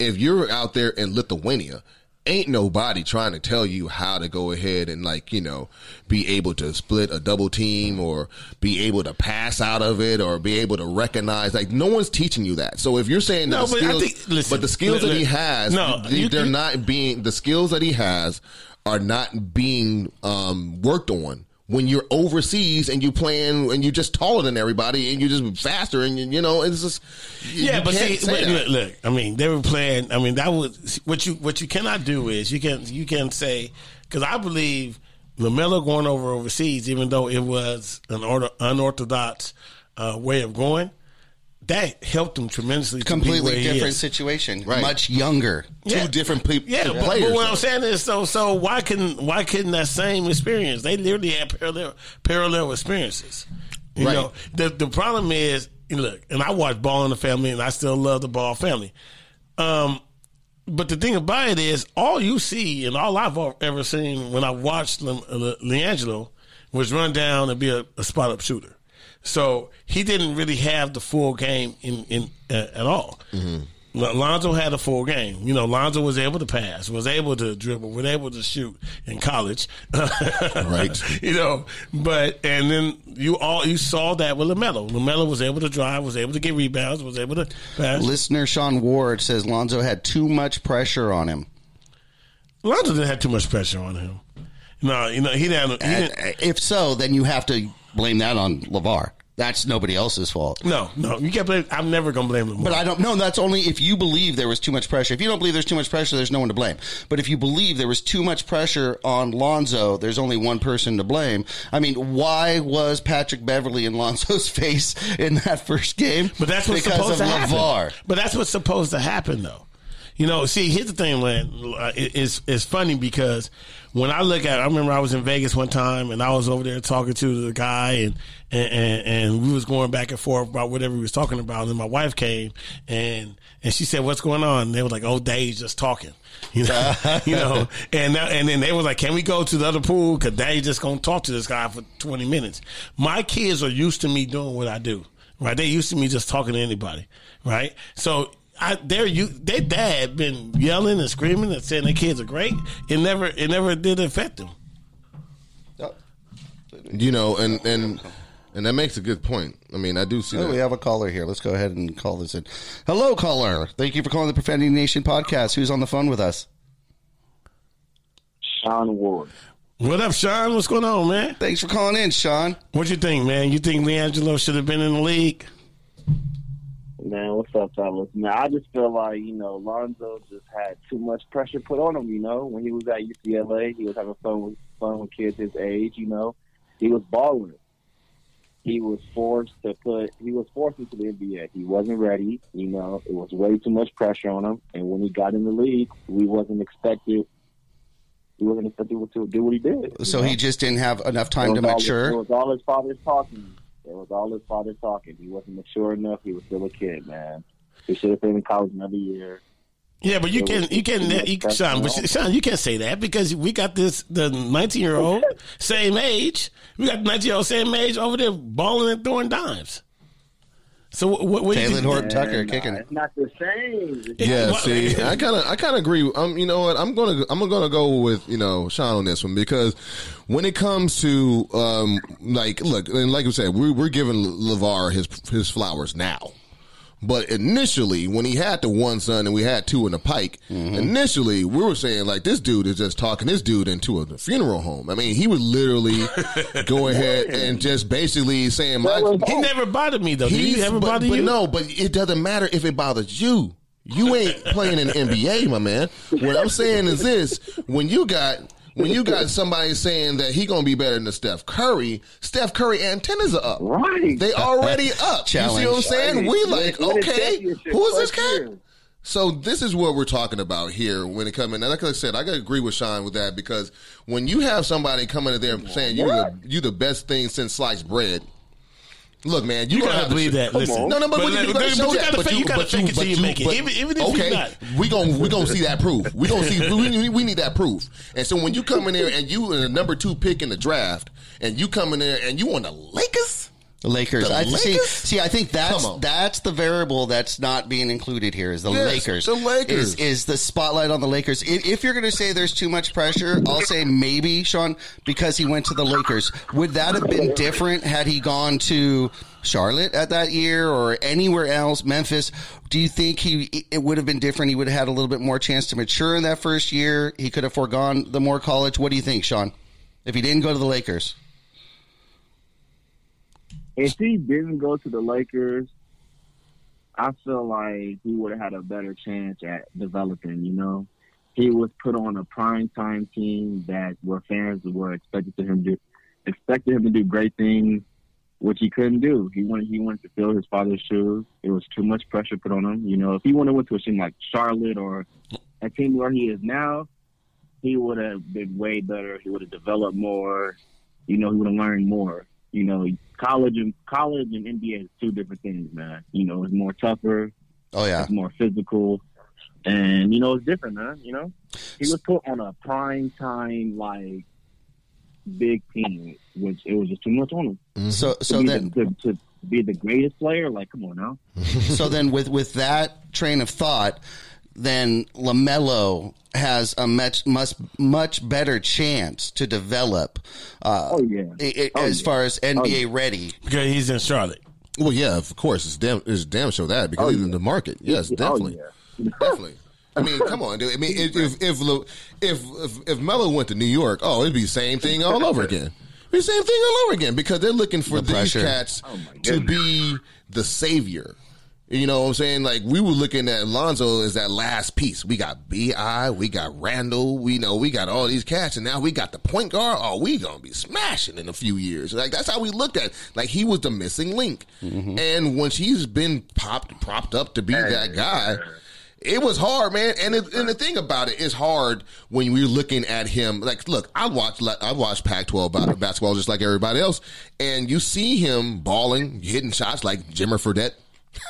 Speaker 2: If you're out there in Lithuania, ain't nobody trying to tell you how to go ahead and like you know be able to split a double team or be able to pass out of it or be able to recognize like no one's teaching you that. So if you're saying that
Speaker 3: No,
Speaker 2: the
Speaker 3: but
Speaker 2: skills,
Speaker 3: think- listen,
Speaker 2: but the skills
Speaker 3: look,
Speaker 2: that he has,
Speaker 3: no, you-
Speaker 2: they're
Speaker 3: you-
Speaker 2: not being the skills that he has are not being um, worked on. When you're overseas and you playing and you're just taller than everybody and you're just faster and you, you know it's just
Speaker 3: Yeah, but see, but look, look, I mean, they were playing. I mean, that was what you what you cannot do is you can you can say because I believe Lamelo going over overseas, even though it was an order, unorthodox uh, way of going, that helped him tremendously. to be
Speaker 1: Completely different situation.
Speaker 2: Right.
Speaker 1: Much younger.
Speaker 3: Yeah.
Speaker 2: two different people
Speaker 3: Yeah, but,
Speaker 2: players.
Speaker 3: but what
Speaker 2: though.
Speaker 3: I'm saying is, so so why couldn't why couldn't that same experience? They literally had parallel parallel experiences. You
Speaker 2: Right.
Speaker 3: know, the the problem is, look, and I watch Ball in the Family, and I still love the Ball family. Um, but the thing about it is, all you see and all I've ever seen when I watched Le- Le- LiAngelo was run down and be a, a spot up shooter. So he didn't really have the full game in in uh, at all. Lonzo had a full game. You know, Lonzo was able to pass, was able to dribble, was able to shoot in college.
Speaker 2: Right.
Speaker 3: You know, but and then you all you saw that with Lamelo. Lamelo was able to drive, was able to get rebounds, was able to pass.
Speaker 1: Listener Sean Ward says Lonzo had too much pressure on him.
Speaker 3: Lonzo didn't have too much pressure on him. No, you know he didn't. He didn't
Speaker 1: if so, then you have to blame that on LaVar. That's nobody else's fault.
Speaker 3: no, no, you can't blame. I'm never gonna blame him.
Speaker 1: But I don't know. That's only if you believe there was too much pressure. If you don't believe there's too much pressure, there's no one to blame. But if you believe there was too much pressure on Lonzo, there's only one person to blame. I mean, why was Patrick Beverley in Lonzo's face in that first game?
Speaker 3: But that's what's
Speaker 1: because
Speaker 3: supposed
Speaker 1: of
Speaker 3: to happen.
Speaker 1: LaVar.
Speaker 3: But that's what's supposed to happen, though. You know, see, here's the thing, man. Uh, It's it's funny because when I look at, it, I remember I was in Vegas one time and I was over there talking to the guy and and and, we was going back and forth about whatever he was talking about. And then my wife came and and she said, "What's going on?" And they were like, "Oh, Dave's just talking." You know, you know, and now, and then they were like, "Can we go to the other pool?" Because Dave just gonna talk to this guy for twenty minutes. My kids are used to me doing what I do right? They used to me just talking to anybody, right? So I, they're you, their dad been yelling and screaming and saying their kids are great. It never, it never did affect them.
Speaker 2: you know, and and and that makes a good point. I mean, I do see
Speaker 1: Oh,
Speaker 2: that.
Speaker 1: we have a caller here. Let's go ahead and call this in. Hello, caller. Thank you for calling the Profanity Nation podcast. Who's on the phone with us?
Speaker 6: Sean Ward.
Speaker 3: What up, Sean? What's going on, man?
Speaker 1: Thanks for calling in, Sean.
Speaker 3: What you think, man? You think LiAngelo should have been in the league?
Speaker 6: Man, what's up, fellas? Man, I just feel like, you know, Lonzo just had too much pressure put on him, you know. When he was at UCLA, he was having fun with fun with kids his age, you know. He was balling. He was forced to put he was forced into the NBA. He wasn't ready, you know, it was way too much pressure on him. And when he got in the league, we wasn't expected he wasn't expected to do what he did.
Speaker 1: So
Speaker 6: know?
Speaker 1: he just didn't have enough time to
Speaker 6: was all- It
Speaker 1: mature.
Speaker 6: was all his father's talking. It was all his father talking. He wasn't mature enough. He was still a kid, man. He should have been in college another year.
Speaker 3: Yeah, but you
Speaker 6: It
Speaker 3: can
Speaker 6: was-
Speaker 3: you can
Speaker 6: it was
Speaker 3: you, Sean, but. Sean, you can't say that because we got this the nineteen year old same age. We got the nineteen year old same age over there balling and throwing dimes. So what? what, what do you Talen
Speaker 1: Horton Tucker
Speaker 6: And,
Speaker 1: kicking.
Speaker 6: It's not the same. It's
Speaker 2: Yeah, see, I kind of, I kind of agree. Um, you know what? I'm gonna, I'm gonna go with you know Sean on this one because when it comes to um, like, look, and like we said, we're we're giving LaVar his his flowers now. But initially, when he had the one son and we had two in the pike, mm-hmm. initially we were saying like this dude is just talking this dude into a funeral home. I mean, he would literally go ahead and just basically saying my
Speaker 3: He never bothered me though. Did he ever
Speaker 2: but,
Speaker 3: bother
Speaker 2: but
Speaker 3: you?
Speaker 2: no, but it doesn't matter if it bothers you. You ain't playing in the NBA, my man. What I'm saying is this: when you got when you got somebody saying that he gonna be better than Steph Curry, Steph Curry antennas are up.
Speaker 6: Right.
Speaker 2: They already up. You see what I'm saying? We like, okay, who is this cat? So this is what we're talking about here when it comes in. And like I said, I gotta agree with Sean with that because when you have somebody coming in there saying you're the you the best thing since sliced bread. Look, man, you,
Speaker 3: You
Speaker 2: gonna
Speaker 3: gotta believe that. Listen,
Speaker 2: No, no, but,
Speaker 3: but,
Speaker 2: you, you gotta
Speaker 3: but you gotta
Speaker 2: But
Speaker 3: fake, you gotta fake it till you make it. Even, even if
Speaker 2: okay,
Speaker 3: you're not.
Speaker 2: we gon' we gonna see that proof. We gonna see we, we need that proof. And so when you come in there and you are the number two pick in the draft, and you come in there and you on the Lakers.
Speaker 1: The Lakers.
Speaker 2: The
Speaker 1: I see.
Speaker 2: Lakers?
Speaker 1: See, I think that's that's the variable that's not being included here. Is the
Speaker 2: Yes,
Speaker 1: Lakers?
Speaker 2: the Lakers.
Speaker 1: is, is the spotlight on the Lakers? If, if you're going to say there's too much pressure, I'll say maybe Sean because he went to the Lakers. Would that have been different had he gone to Charlotte at that year or anywhere else, Memphis? Do you think he it would have been different? He would have had a little bit more chance to mature in that first year. He could have foregone the more college. What do you think, Sean? If he didn't go to the Lakers,
Speaker 6: If he didn't go to the Lakers, I feel like he would have had a better chance at developing. You know, he was put on a prime time team that where fans were expected to him to expected him to do great things, which he couldn't do. He wanted he wanted to fill his father's shoes. It was too much pressure put on him. You know, if he have went to a team like Charlotte or a team where he is now, he would have been way better. He would have developed more. You know, he would have learned more. You know, college and college and NBA is two different things, man. You know, it's more tougher,
Speaker 1: oh yeah,
Speaker 6: it's more physical, and you know, it's different, man. You know, he was put on a prime time like big team, which it was just too much on him. Mm-hmm.
Speaker 1: so
Speaker 6: To
Speaker 1: so
Speaker 6: be
Speaker 1: then
Speaker 6: the, to, to be the greatest player, like, come on now.
Speaker 1: so then with with that train of thought, then Lamelo has a much much much better chance to develop. Uh,
Speaker 6: Oh yeah,
Speaker 1: i- i-
Speaker 6: Oh,
Speaker 1: as
Speaker 6: yeah.
Speaker 1: far as NBA ready.
Speaker 3: because he's in Charlotte.
Speaker 2: Well, yeah, of course, it's damn, it's damn sure that because
Speaker 6: Oh,
Speaker 2: he's
Speaker 6: yeah.
Speaker 2: in the market. Yes,
Speaker 6: Oh,
Speaker 2: definitely,
Speaker 6: yeah.
Speaker 2: definitely. I mean, come on, dude. I mean, if if if if if, if Melo went to New York, oh, it'd be the same thing all over again. It'd be the same thing all over again because they're looking for
Speaker 1: The
Speaker 2: these
Speaker 1: pressure.
Speaker 2: cats
Speaker 6: Oh,
Speaker 2: to be the savior. You know what I'm saying? Like we were looking at Lonzo as that last piece. We got BI, we got Randle, we know we got all these cats, and now we got the point guard. Oh, we gonna be smashing in a few years. Like that's how we looked at. It. Like he was the missing link, mm-hmm. and once he's been popped, propped up to be that guy. It was hard, man, and it, and the thing about it is hard when you're looking at him. Like, look, I watch I watch Pac-12 basketball just like everybody else, and you see him balling, hitting shots like Jimmer Fredette,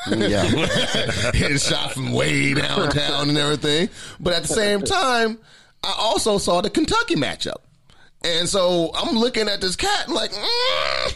Speaker 1: Yeah,
Speaker 2: hitting shots from way downtown and everything. But at the same time, I also saw the Kentucky matchup, and so I'm looking at this cat and like. Mm.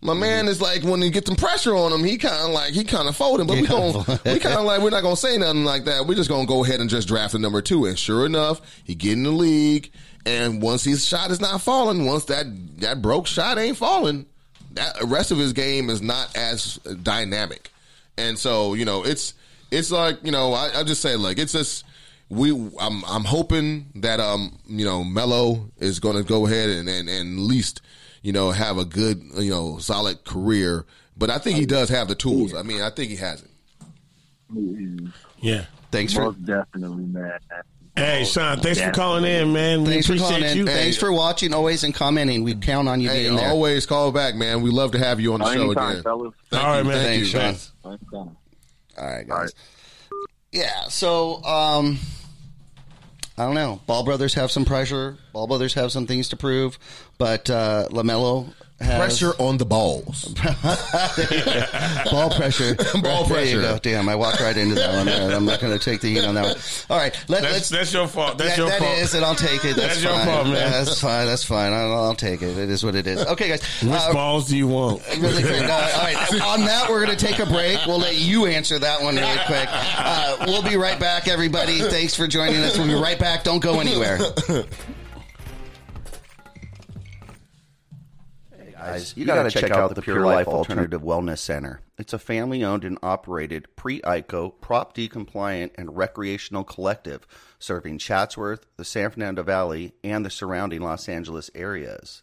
Speaker 2: My man is like when he gets some pressure on him, he kind of like he kind of folding. But we going we kind of like we're not gonna say nothing like that. We're just gonna go ahead and just draft the number two. And sure enough, he get in the league, and once his shot is not falling, once that that broke shot ain't falling, that rest of his game is not as dynamic. And so you know it's it's like you know I, I just say like it's just we I'm I'm hoping that um you know Melo is going to go ahead and, and and at least you know have a good you know solid career But I think he does have the tools. I mean, I think he has it.
Speaker 3: Yeah.
Speaker 1: Thanks for
Speaker 6: Most definitely, man.
Speaker 3: Hey, Sean, thanks for calling in, man. We
Speaker 1: thanks for
Speaker 3: appreciate
Speaker 1: calling in.
Speaker 3: you.
Speaker 1: Thanks for watching always and commenting. We count on you
Speaker 2: Hey,
Speaker 1: being there.
Speaker 2: always call back, man. We love to have you on the show
Speaker 6: Anytime,
Speaker 2: again.
Speaker 6: fellas.
Speaker 2: Thank
Speaker 3: All right, man.
Speaker 2: Thank
Speaker 1: Thanks,
Speaker 2: you.
Speaker 1: Sean.
Speaker 6: Sean.
Speaker 1: All right, guys.
Speaker 6: All right.
Speaker 1: Yeah. So, um, I don't know. Ball brothers have some pressure. Ball brothers have some things to prove, but uh, Lamelo has
Speaker 2: Pressure on the balls.
Speaker 1: ball pressure.
Speaker 2: Ball
Speaker 1: There you
Speaker 2: pressure.
Speaker 1: go. Damn, I walked right into that one. There. I'm not going to take the heat on that one. All right, let,
Speaker 3: That's,
Speaker 1: let's.
Speaker 3: that's your fault. That's
Speaker 1: That-
Speaker 3: your
Speaker 1: that
Speaker 3: fault.
Speaker 1: is, and I'll take it. That's,
Speaker 3: That's your fault, man.
Speaker 1: That's fine. That's fine. I'll, I'll take it. It is what it is. Okay, guys.
Speaker 3: Which
Speaker 1: Uh,
Speaker 3: balls do you want?
Speaker 1: Really quick. No, all right. On that, we're going to take a break. We'll let you answer that one really quick. Uh, we'll be right back, everybody. Thanks for joining us. We'll be right back. Don't go anywhere. Guys, you got to check out the Pure Life Alternative Wellness Center. It's a family owned and operated pre ICO, Prop D compliant, and recreational collective serving Chatsworth, the San Fernando Valley, and the surrounding Los Angeles areas.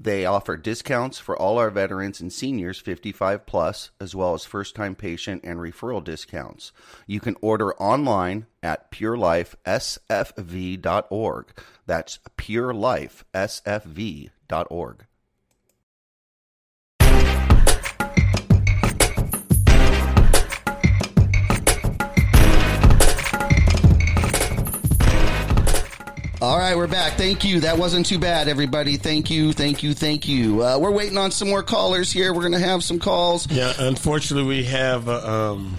Speaker 1: They offer discounts for all our veterans and seniors 55 plus, as well as first time patient and referral discounts. You can order online at purelifesfv.org. That's purelifesfv.org. All right, we're back. Thank you. That wasn't too bad, everybody. Thank you, thank you, thank you. Uh, we're waiting on some more callers here. We're going to have some calls.
Speaker 3: Yeah, unfortunately, we have uh, um,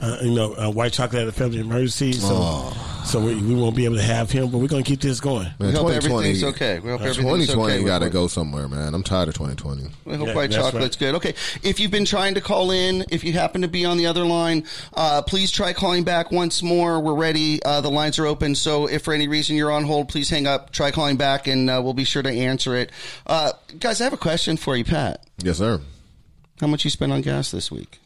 Speaker 3: uh, you know uh, white chocolate at a family emergency, so so we, we won't be able to have him. But we're going to keep this going.
Speaker 2: Man,
Speaker 1: We hope
Speaker 2: 2020
Speaker 1: everything's okay. We hope everything's
Speaker 2: 2020
Speaker 1: okay.
Speaker 2: got to go somewhere, man. I'm tired of 2020.
Speaker 1: We hope
Speaker 3: Yeah,
Speaker 1: white
Speaker 3: that's
Speaker 1: chocolate's
Speaker 3: right.
Speaker 1: good. Okay, if you've been trying to call in, if you happen to be on the other line, uh, please try calling back once more. We're ready. Uh, the lines are open. So if for any reason you're on hold, please hang up. Try calling back, and uh, we'll be sure to answer it. Uh, guys, I have a question for you, Pat.
Speaker 2: Yes, sir.
Speaker 1: How much you spent on gas this week?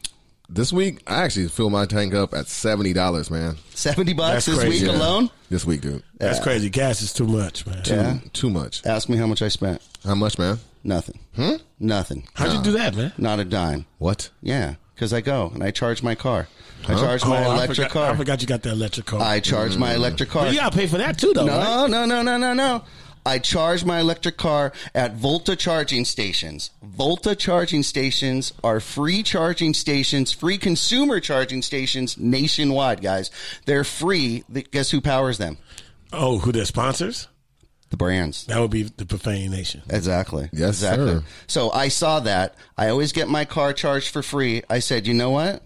Speaker 2: This week, I actually filled my tank up at seventy dollars, man.
Speaker 1: Seventy bucks
Speaker 3: That's
Speaker 1: this
Speaker 3: crazy.
Speaker 1: week
Speaker 3: Yeah.
Speaker 1: alone.
Speaker 2: This week, dude.
Speaker 3: That's crazy. Gas is too much, man.
Speaker 2: Too,
Speaker 1: Yeah.
Speaker 2: too much.
Speaker 1: Ask me how much I spent.
Speaker 2: How much, man?
Speaker 1: Nothing. Hmm? Nothing.
Speaker 3: How'd you do that, man?
Speaker 1: Not a dime.
Speaker 2: What?
Speaker 1: Yeah, because I go and I charge my car. I charge
Speaker 3: Oh,
Speaker 1: my
Speaker 3: I
Speaker 1: electric
Speaker 3: forgot, I
Speaker 1: car.
Speaker 3: forgot you got the electric car.
Speaker 1: I charge my electric car.
Speaker 3: But you got to pay for that too, though. right?
Speaker 1: No, no, no, no, no, no. I charge my electric car at Volta charging stations. Volta charging stations are free charging stations, free consumer charging stations nationwide, guys. They're free. Guess who powers them?
Speaker 3: Oh, who their sponsors?
Speaker 1: The brands.
Speaker 3: That would be the Profane Nation.
Speaker 1: Exactly.
Speaker 2: Yes,
Speaker 1: exactly.
Speaker 2: sir.
Speaker 1: So I saw that. I always get my car charged for free. I said, you know what?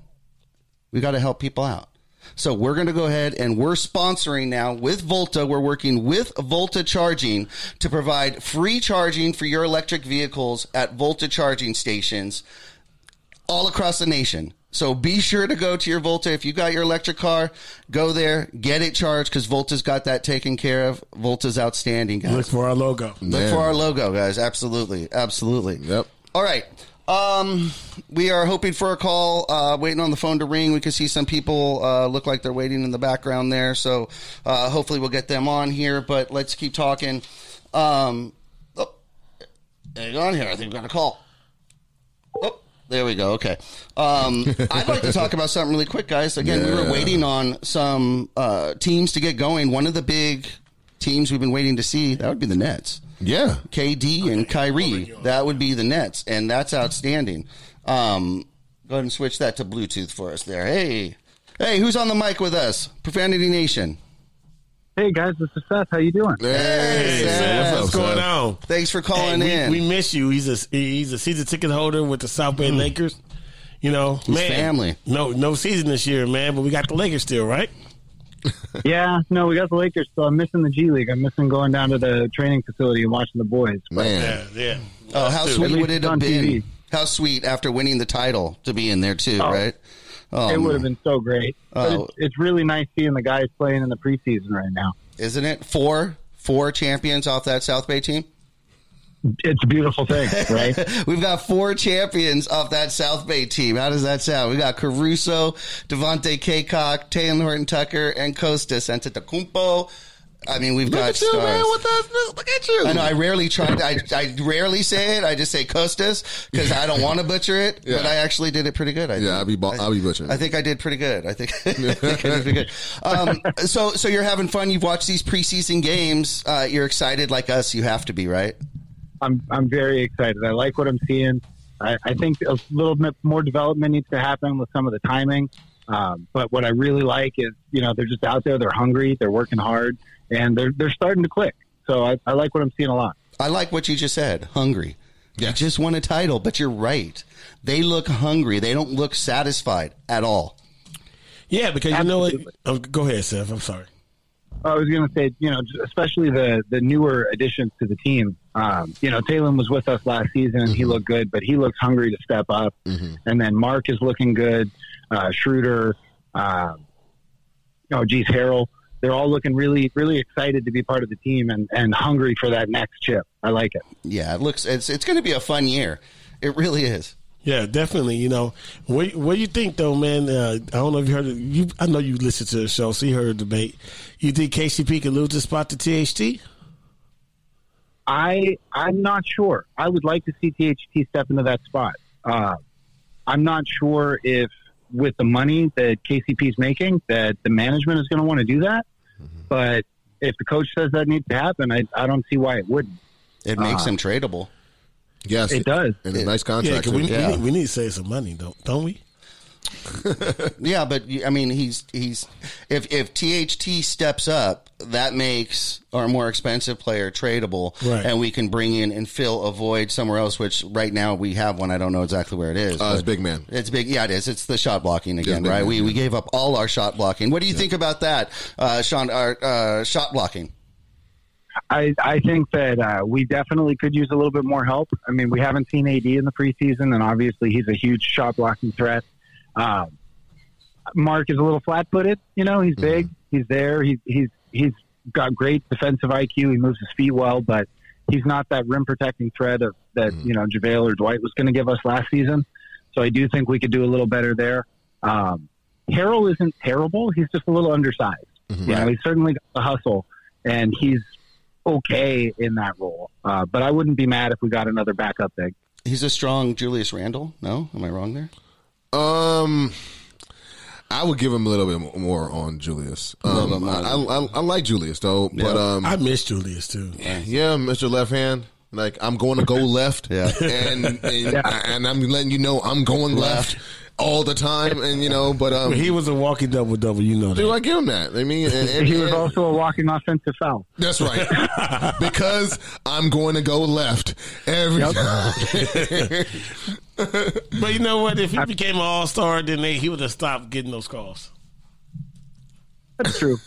Speaker 1: We got to help people out. So we're going to go ahead and we're sponsoring now with Volta. We're working with Volta Charging to provide free charging for your electric vehicles at Volta charging stations all across the nation. So be sure to go to your Volta. If you got your electric car, go there, get it charged because Volta's got that taken care of. Volta's outstanding, guys.
Speaker 3: Look for our logo.
Speaker 1: Look
Speaker 2: Man.
Speaker 1: for our logo, guys. Absolutely, absolutely.
Speaker 2: Yep.
Speaker 1: All right. Um, we are hoping for a call. Uh, waiting on the phone to ring. We can see some people uh, look like they're waiting in the background there. So uh, hopefully we'll get them on here. But let's keep talking. Um, oh, hang on here. I think we got a call. Oh, there we go. Okay. Um, I'd like to talk about something really quick, guys. Again, we were waiting on some uh, teams to get going. One of the big teams we've been waiting to see that would be the Nets.
Speaker 2: Yeah.
Speaker 1: KD and Kyrie. That would be the Nets, and that's outstanding. Um, go ahead and switch that to Bluetooth for us there. Hey, hey, who's on the mic with us? Profanity Nation.
Speaker 7: Hey guys, this is Seth. How you doing?
Speaker 2: Hey,
Speaker 1: Seth.
Speaker 2: Seth.
Speaker 3: What's going
Speaker 2: Seth?
Speaker 3: on?
Speaker 1: Thanks for
Speaker 3: Hey,
Speaker 1: calling
Speaker 3: we,
Speaker 1: in.
Speaker 3: we miss you. He's a he's a season ticket holder with the South Bay Lakers. You know, man,
Speaker 1: family.
Speaker 3: No, no season this year, man. But we got the Lakers still, right?
Speaker 7: Yeah, no, we got the Lakers, so I'm missing the G League. I'm missing going down to the training facility and watching the boys.
Speaker 2: Man.
Speaker 3: Yeah, yeah.
Speaker 1: oh, how
Speaker 3: Dude,
Speaker 1: sweet would it
Speaker 7: it's
Speaker 1: have been?
Speaker 7: TV.
Speaker 1: How sweet after winning the title to be in there too,
Speaker 7: Oh.
Speaker 1: right? Oh,
Speaker 7: it would have been so great.
Speaker 1: Oh.
Speaker 7: it's, it's really nice seeing the guys playing in the preseason right now.
Speaker 1: isn't it? Four, four champions off that South Bay team.
Speaker 7: It's a beautiful thing, right?
Speaker 1: We've got four champions off that South Bay team. How does that sound? We got Caruso, Devontae Cacok, Talen Horton Tucker, and Kostas Antetokounmpo. I mean, we've
Speaker 2: Look
Speaker 1: got
Speaker 2: at you,
Speaker 1: stars.
Speaker 2: man. What the, look at you.
Speaker 1: I know. I rarely try. I, I rarely say it. I just say Kostas because I don't want to butcher it.
Speaker 2: Yeah.
Speaker 1: But I actually did it pretty good. I
Speaker 2: Yeah,
Speaker 1: think.
Speaker 2: I'll be bu- I'll be butchering.
Speaker 1: I think I did pretty good. I think, I think I did pretty good. Um, so, so you're having fun. You've watched these preseason games. Uh, you're excited like us. You have to be, right?
Speaker 7: I'm I'm very excited. I like what I'm seeing. I, I think a little bit more development needs to happen with some of the timing. Um, but what I really like is, you know, they're just out there. They're hungry. They're working hard, and they're they're starting to click. So I, I like what I'm seeing a lot.
Speaker 1: I like what you just said. Hungry. You
Speaker 2: Yes.
Speaker 1: just won a title, but you're right. They look hungry. They don't look satisfied at all.
Speaker 3: Yeah, because you know what? Oh, go ahead, Seth. I'm sorry.
Speaker 7: I was going to say, you know, especially the the newer additions to the team. Um, you know, Talen was with us last season and he looked good, but he looks hungry to step up. And then Mark is looking good. Uh, Schroeder, uh, oh, geez, Harrell. They're all looking really, really excited to be part of the team and, and hungry for that next chip. I like it.
Speaker 1: Yeah, it looks. It's it's going to be a fun year. It really is.
Speaker 3: Yeah, definitely. You know, what what do you think though, man? Uh, I don't know if you heard. It. You, I know you listened to the show, so you heard the debate. You think KCP could lose the spot to THT?
Speaker 7: I I'm not sure. I would like to see THT step into that spot. Uh, I'm not sure if with the money that KCP is making, that the management is going to want to do that. But if the coach says that needs to happen, I, I don't see why it wouldn't.
Speaker 1: It makes
Speaker 7: Uh,
Speaker 1: him tradable.
Speaker 2: Yes,
Speaker 7: It does.
Speaker 2: and a
Speaker 1: It-
Speaker 2: nice
Speaker 3: Yeah, we,
Speaker 2: too.
Speaker 3: we, need, we need to save some money, don't don't we?
Speaker 1: Yeah, but I mean, he's he's if if THT steps up, that makes our more expensive player tradable,
Speaker 3: Right.
Speaker 1: and we can bring in and fill a void somewhere else. Which right now we have one. I don't know exactly where it is.
Speaker 2: Uh, it's big man.
Speaker 1: It's big. Yeah, it is. It's the shot blocking again, right?
Speaker 2: man,
Speaker 1: we
Speaker 2: yeah.
Speaker 1: we gave up all our shot blocking. What do you think about that, uh, Sean? Our uh, shot blocking.
Speaker 7: I, I think that uh, we definitely could use a little bit more help. I mean, we haven't seen AD in the preseason, and obviously he's a huge shot blocking threat. Um, Mark is a little flat footed. You know, he's big, he's there, he's he's he's got great defensive IQ. He moves his feet well, but he's not that rim protecting threat of, that you know JaVale or Dwight was going to give us last season. So I do think we could do a little better there. Um, Harrell isn't terrible. He's just a little undersized. You know, he's certainly got the hustle, and he's okay in that role. Uh, but I wouldn't be mad if we got another backup big.
Speaker 1: He's a strong Julius Randle. No, am I wrong there?
Speaker 2: Um, I would give him a little bit more on Julius. Um,
Speaker 1: bit.
Speaker 2: I, I, I like Julius though, but um,
Speaker 3: I miss Julius too.
Speaker 2: yeah, Mr. Left Hand. Like I'm going to go left,
Speaker 1: Yeah.
Speaker 2: and and, and I'm letting you know I'm going left, all the time, and you know, but um,
Speaker 3: He was a walking double double. You know that.
Speaker 2: do I give him that? I mean, and, and,
Speaker 7: He was
Speaker 2: and-
Speaker 7: also a walking offensive foul.
Speaker 2: that's right, because I'm going to go left every time.
Speaker 3: But you know what? If he became an all star, then they, he would have stopped getting those calls.
Speaker 7: That's true.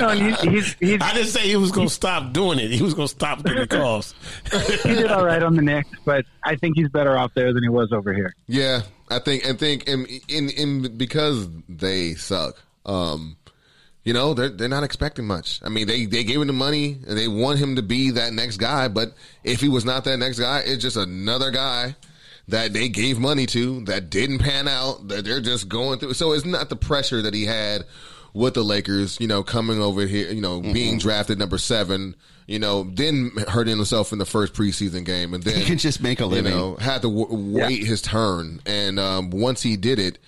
Speaker 7: no, he's, he's, he's,
Speaker 3: I didn't say he was going to stop doing it. He was going to stop getting calls.
Speaker 7: he did all right on the Knicks, but I think he's better off there than he was over here.
Speaker 2: Yeah, I think and think in in, in because they suck. Um, you know, they're they're not expecting much. I mean, they they gave him the money and they want him to be that next guy, but if he was not that next guy, it's just another guy that they gave money to that didn't pan out. That they're just going through. So it's not the pressure that he had with the Lakers, you know, coming over here, you know, being drafted number seven, you know, then hurting himself in the first preseason game, and then
Speaker 1: He can just make a living.
Speaker 2: You know, had to w- wait his turn, and um, once he did it,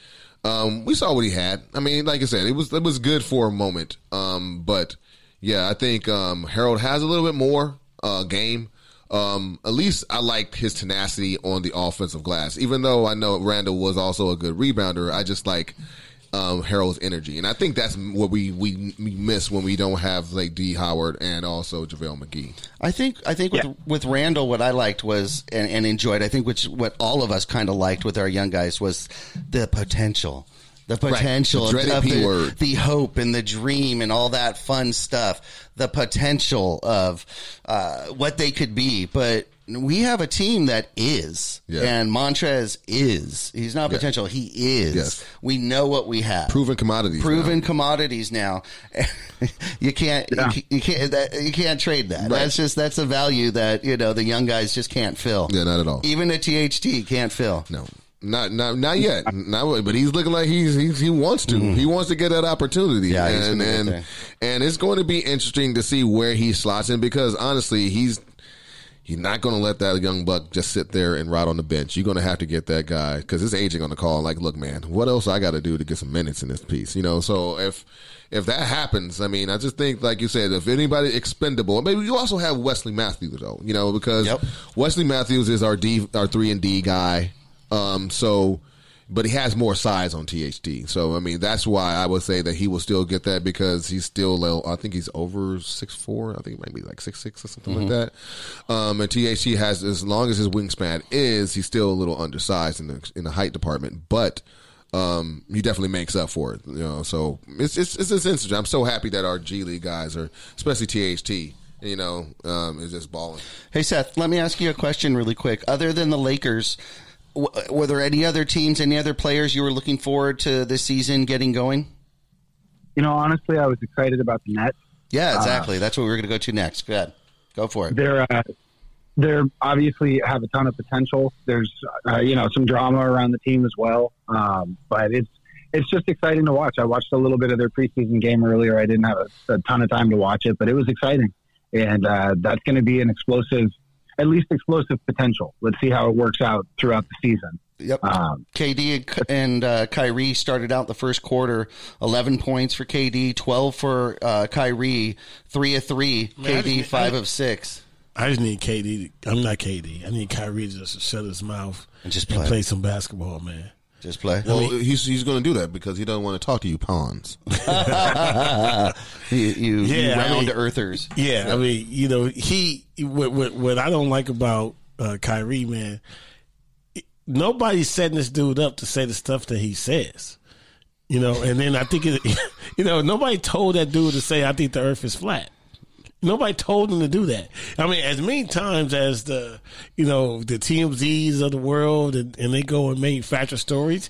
Speaker 2: um, we saw what he had. I mean, like I said, it was it was good for a moment, um, but yeah, I think um, Harrell has a little bit more uh, game. Um, at least I liked his tenacity on the offensive glass, even though I know Randle was also a good rebounder. I just like um, Harrell's energy, and I think that's what we, we we miss when we don't have like D Howard and also JaVale McGee.
Speaker 1: I think I think with with Randle, what I liked was and, and enjoyed. I think which what all of us kind of liked with our young guys was the potential, the potential,
Speaker 2: The dreaded
Speaker 1: of the,
Speaker 2: word.
Speaker 1: the hope and the dream and all that fun stuff. The potential of uh, what they could be, but. We have a team that is,
Speaker 2: Yeah.
Speaker 1: and Montrez is. He's not
Speaker 2: Yeah.
Speaker 1: potential. He is.
Speaker 2: Yes.
Speaker 1: We know what we have.
Speaker 2: Proven commodities.
Speaker 1: proven
Speaker 2: now.
Speaker 1: commodities now. you can't you can't- you can't that, you can't trade that.
Speaker 2: Right.
Speaker 1: That's just that's a value that you know the young guys just can't fill.
Speaker 2: Yeah, not at all.
Speaker 1: Even a THT can't fill.
Speaker 2: No. Not not not yet. Not but he's looking like he's, he's he wants to. Mm-hmm. He wants to get that opportunity.
Speaker 1: Yeah, he's
Speaker 2: and and and it's going to be interesting to see where he slots in because honestly, he's he's not going to let that young buck just sit there and rot on the bench. You're going to have to get that guy because his aging on the call. Like, look, man, what else I got to do to get some minutes in this piece? You know, so if if that happens, I mean, I just think, like you said, if anybody expendable, maybe you also have Wesley Matthews though. You know, because
Speaker 1: Yep.
Speaker 2: Wesley Matthews is our D, our three and D guy. Um, so, but he has more size on THT. So, I mean, that's why I would say that he will still get that because he's still, low- I think he's over six four. I think he might be like six six or something like that. Um, and THT has, as long as his wingspan is, he's still a little undersized in the in the height department, but. Um, he definitely makes up for it, you know. So it's it's it's, it's interesting. I'm so happy that our G League guys are, especially THT, you know, um, is just balling.
Speaker 1: Hey Seth, let me ask you a question really quick. Other than the Lakers, w- were there any other teams, any other players you were looking forward to this season getting going?
Speaker 7: You know, honestly, I was excited about the Nets.
Speaker 1: Yeah, exactly. That's what we were going to go to next. Go ahead, go for it.
Speaker 7: They're uh, they're obviously have a ton of potential. There's uh, you know some drama around the team as well, um, but it's it's just exciting to watch. I watched a little bit of their preseason game earlier. I didn't have a, a ton of time to watch it, but it was exciting, and uh, that's going to be an explosive, at least explosive potential. Let's see how it works out throughout the season.
Speaker 1: Yep.
Speaker 7: Um,
Speaker 1: KD and uh, Kyrie started out the first quarter, eleven points for KD, twelve for uh, Kyrie, three of three.
Speaker 3: Man,
Speaker 1: KD
Speaker 3: just-
Speaker 1: five
Speaker 3: I-
Speaker 1: of six.
Speaker 3: I just need KD. To, I'm not KD. I need Kyrie to just shut his mouth
Speaker 1: And just
Speaker 3: and
Speaker 1: play.
Speaker 3: play some basketball, man.
Speaker 1: Just play.
Speaker 2: Well, he's he's going to do that because he doesn't want to talk to you pawns.
Speaker 1: you, you, you
Speaker 3: Yeah, I
Speaker 1: round
Speaker 3: mean-
Speaker 1: earthers.
Speaker 3: Yeah, I mean, you know, he what what, what I don't like about uh, Kyrie, man. Nobody's setting this dude up to say the stuff that he says. You know, and then I think it, you know, nobody told that dude to say, "I think the Earth is flat." Nobody told him to do that. I mean, as many times as the, you know, the TMZs of the world and, and they go and manufacture stories,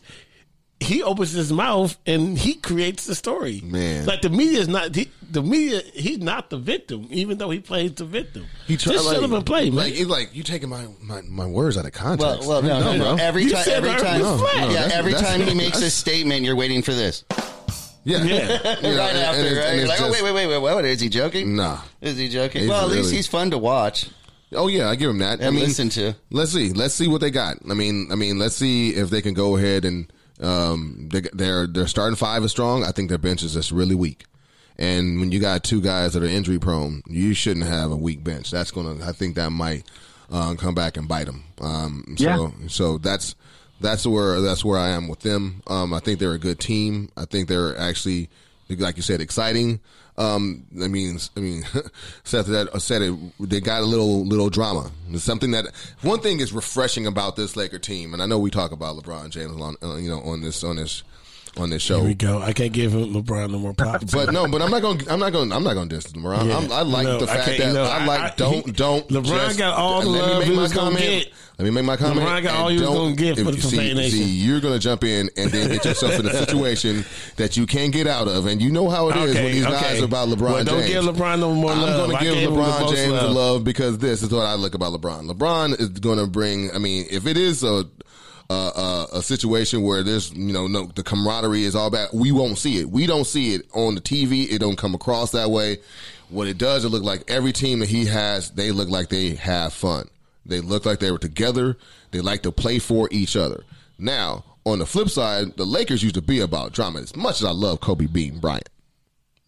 Speaker 3: he opens his mouth and he creates the story.
Speaker 2: Man.
Speaker 3: like the media is not he, the media. He's not the victim, even though he plays the victim.
Speaker 2: He tried,
Speaker 3: Just shut him and play, man.
Speaker 2: Like, it's like you taking my, my, my words out of context.
Speaker 1: well, no, no, no.
Speaker 2: bro.
Speaker 1: Every
Speaker 3: You
Speaker 1: time,
Speaker 3: said
Speaker 1: every
Speaker 3: the Earth
Speaker 1: time,
Speaker 3: was.
Speaker 2: No,
Speaker 1: yeah, every
Speaker 2: that's-
Speaker 1: time he makes a statement, you're waiting for this.
Speaker 2: Yeah,
Speaker 3: Yeah.
Speaker 2: You know,
Speaker 1: right
Speaker 2: and-
Speaker 1: after,
Speaker 2: and
Speaker 1: right? You're
Speaker 2: and it's
Speaker 1: like, oh,
Speaker 2: just-
Speaker 1: wait, wait, wait, wait, what? Is he joking?
Speaker 2: Nah.
Speaker 1: Is he joking?
Speaker 2: He's
Speaker 1: well, at least
Speaker 2: really-
Speaker 1: he's fun to watch
Speaker 2: Oh yeah, I give him that. I
Speaker 1: and
Speaker 2: mean,
Speaker 1: listen to.
Speaker 2: let's see, let's see what they got. I mean, I mean, let's see if they can go ahead and um, they, their their starting five is strong. I think their bench is just really weak. And when you got two guys that are injury prone, you shouldn't have a weak bench. That's gonna, I think that might uh, come back and bite them. Um, so,
Speaker 7: Yeah.
Speaker 2: so that's that's where that's where I am with them. Um, I think they're a good team. I think they're actually, like you said, exciting. Um, I mean, I mean, Seth that said it. They got a little little drama. It's something that one thing is refreshing about this Laker team, and I know we talk about LeBron James on uh, you know on this on this on this show.
Speaker 3: Here we go. I can't give him LeBron no more props.
Speaker 2: But no, but I'm not going. to I'm not going. I'm not going to diss LeBron.
Speaker 3: Yeah.
Speaker 2: I'm, I like
Speaker 3: No,
Speaker 2: the fact that
Speaker 3: know,
Speaker 2: I like.
Speaker 3: I-
Speaker 2: don't don't.
Speaker 3: LeBron got all the
Speaker 2: let me
Speaker 3: love
Speaker 2: make
Speaker 3: he
Speaker 2: my
Speaker 3: was gonna
Speaker 2: comment.
Speaker 3: get.
Speaker 2: Let me make my comment.
Speaker 3: LeBron got all was
Speaker 2: don't-
Speaker 3: gonna get for the
Speaker 2: you see,
Speaker 3: Nation.
Speaker 2: See, you're going to jump in and then get yourself in a situation that you can't get out of, and you know how it is
Speaker 3: Okay,
Speaker 2: when these
Speaker 3: okay.
Speaker 2: guys are about LeBron
Speaker 3: Well, don't
Speaker 2: James.
Speaker 3: give LeBron no more
Speaker 2: I'm
Speaker 3: love.
Speaker 2: going
Speaker 3: I
Speaker 2: to give
Speaker 3: the
Speaker 2: LeBron James
Speaker 3: love.
Speaker 2: love because this is what I look about LeBron. LeBron is going to bring. I mean, if it is a uh, uh, a situation where there's you know no the camaraderie is all bad. We won't see it. We don't see it on the TV. It don't come across that way. What it does, it look like every team that he has, they look like they have fun. They look like they were together. They like to play for each other. Now, on the flip side, the Lakers used to be about drama. As much as I love Kobe beating Bryant,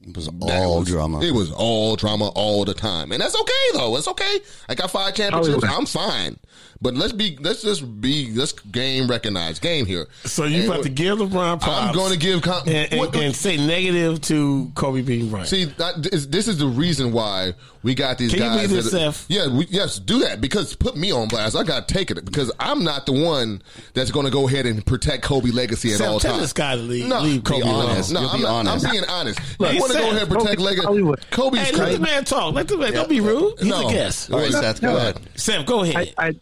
Speaker 1: It was all
Speaker 2: was-
Speaker 1: drama.
Speaker 2: It was all drama all the time, and that's okay though. It's okay. I got five championships. I'm fine. But let's be let's just be let's game recognized game here.
Speaker 3: So you
Speaker 2: And
Speaker 3: about to give LeBron props?
Speaker 2: I'm going to give com-
Speaker 3: and, and,
Speaker 2: what-
Speaker 3: and say negative to Kobe being right.
Speaker 2: See, that, is, this is the reason why we got these
Speaker 3: Can
Speaker 2: guys.
Speaker 3: read this,
Speaker 2: that-
Speaker 3: Seth?
Speaker 2: Yeah, we, yes, do that because put me on blast. I got to take it because I'm not the one that's going to go ahead and protect Kobe legacy at
Speaker 3: Seth,
Speaker 2: all
Speaker 3: tell
Speaker 2: times.
Speaker 3: this guy to leave-
Speaker 2: no,
Speaker 3: leave Kobe
Speaker 2: be
Speaker 3: alone.
Speaker 2: honest. No,
Speaker 1: You'll
Speaker 2: I'm,
Speaker 1: be
Speaker 2: not,
Speaker 1: honest.
Speaker 2: I'm being honest.
Speaker 3: Look,
Speaker 2: you want to go ahead and protect
Speaker 7: Kobe's
Speaker 2: legacy?
Speaker 7: Hollywood.
Speaker 2: Kobe's
Speaker 3: hey, let the man talk. Let the man. Don't be rude. He's
Speaker 2: No.
Speaker 3: a guest.
Speaker 1: all right, Seth, go
Speaker 7: No.
Speaker 1: ahead.
Speaker 3: Seth, go ahead.
Speaker 7: I, I,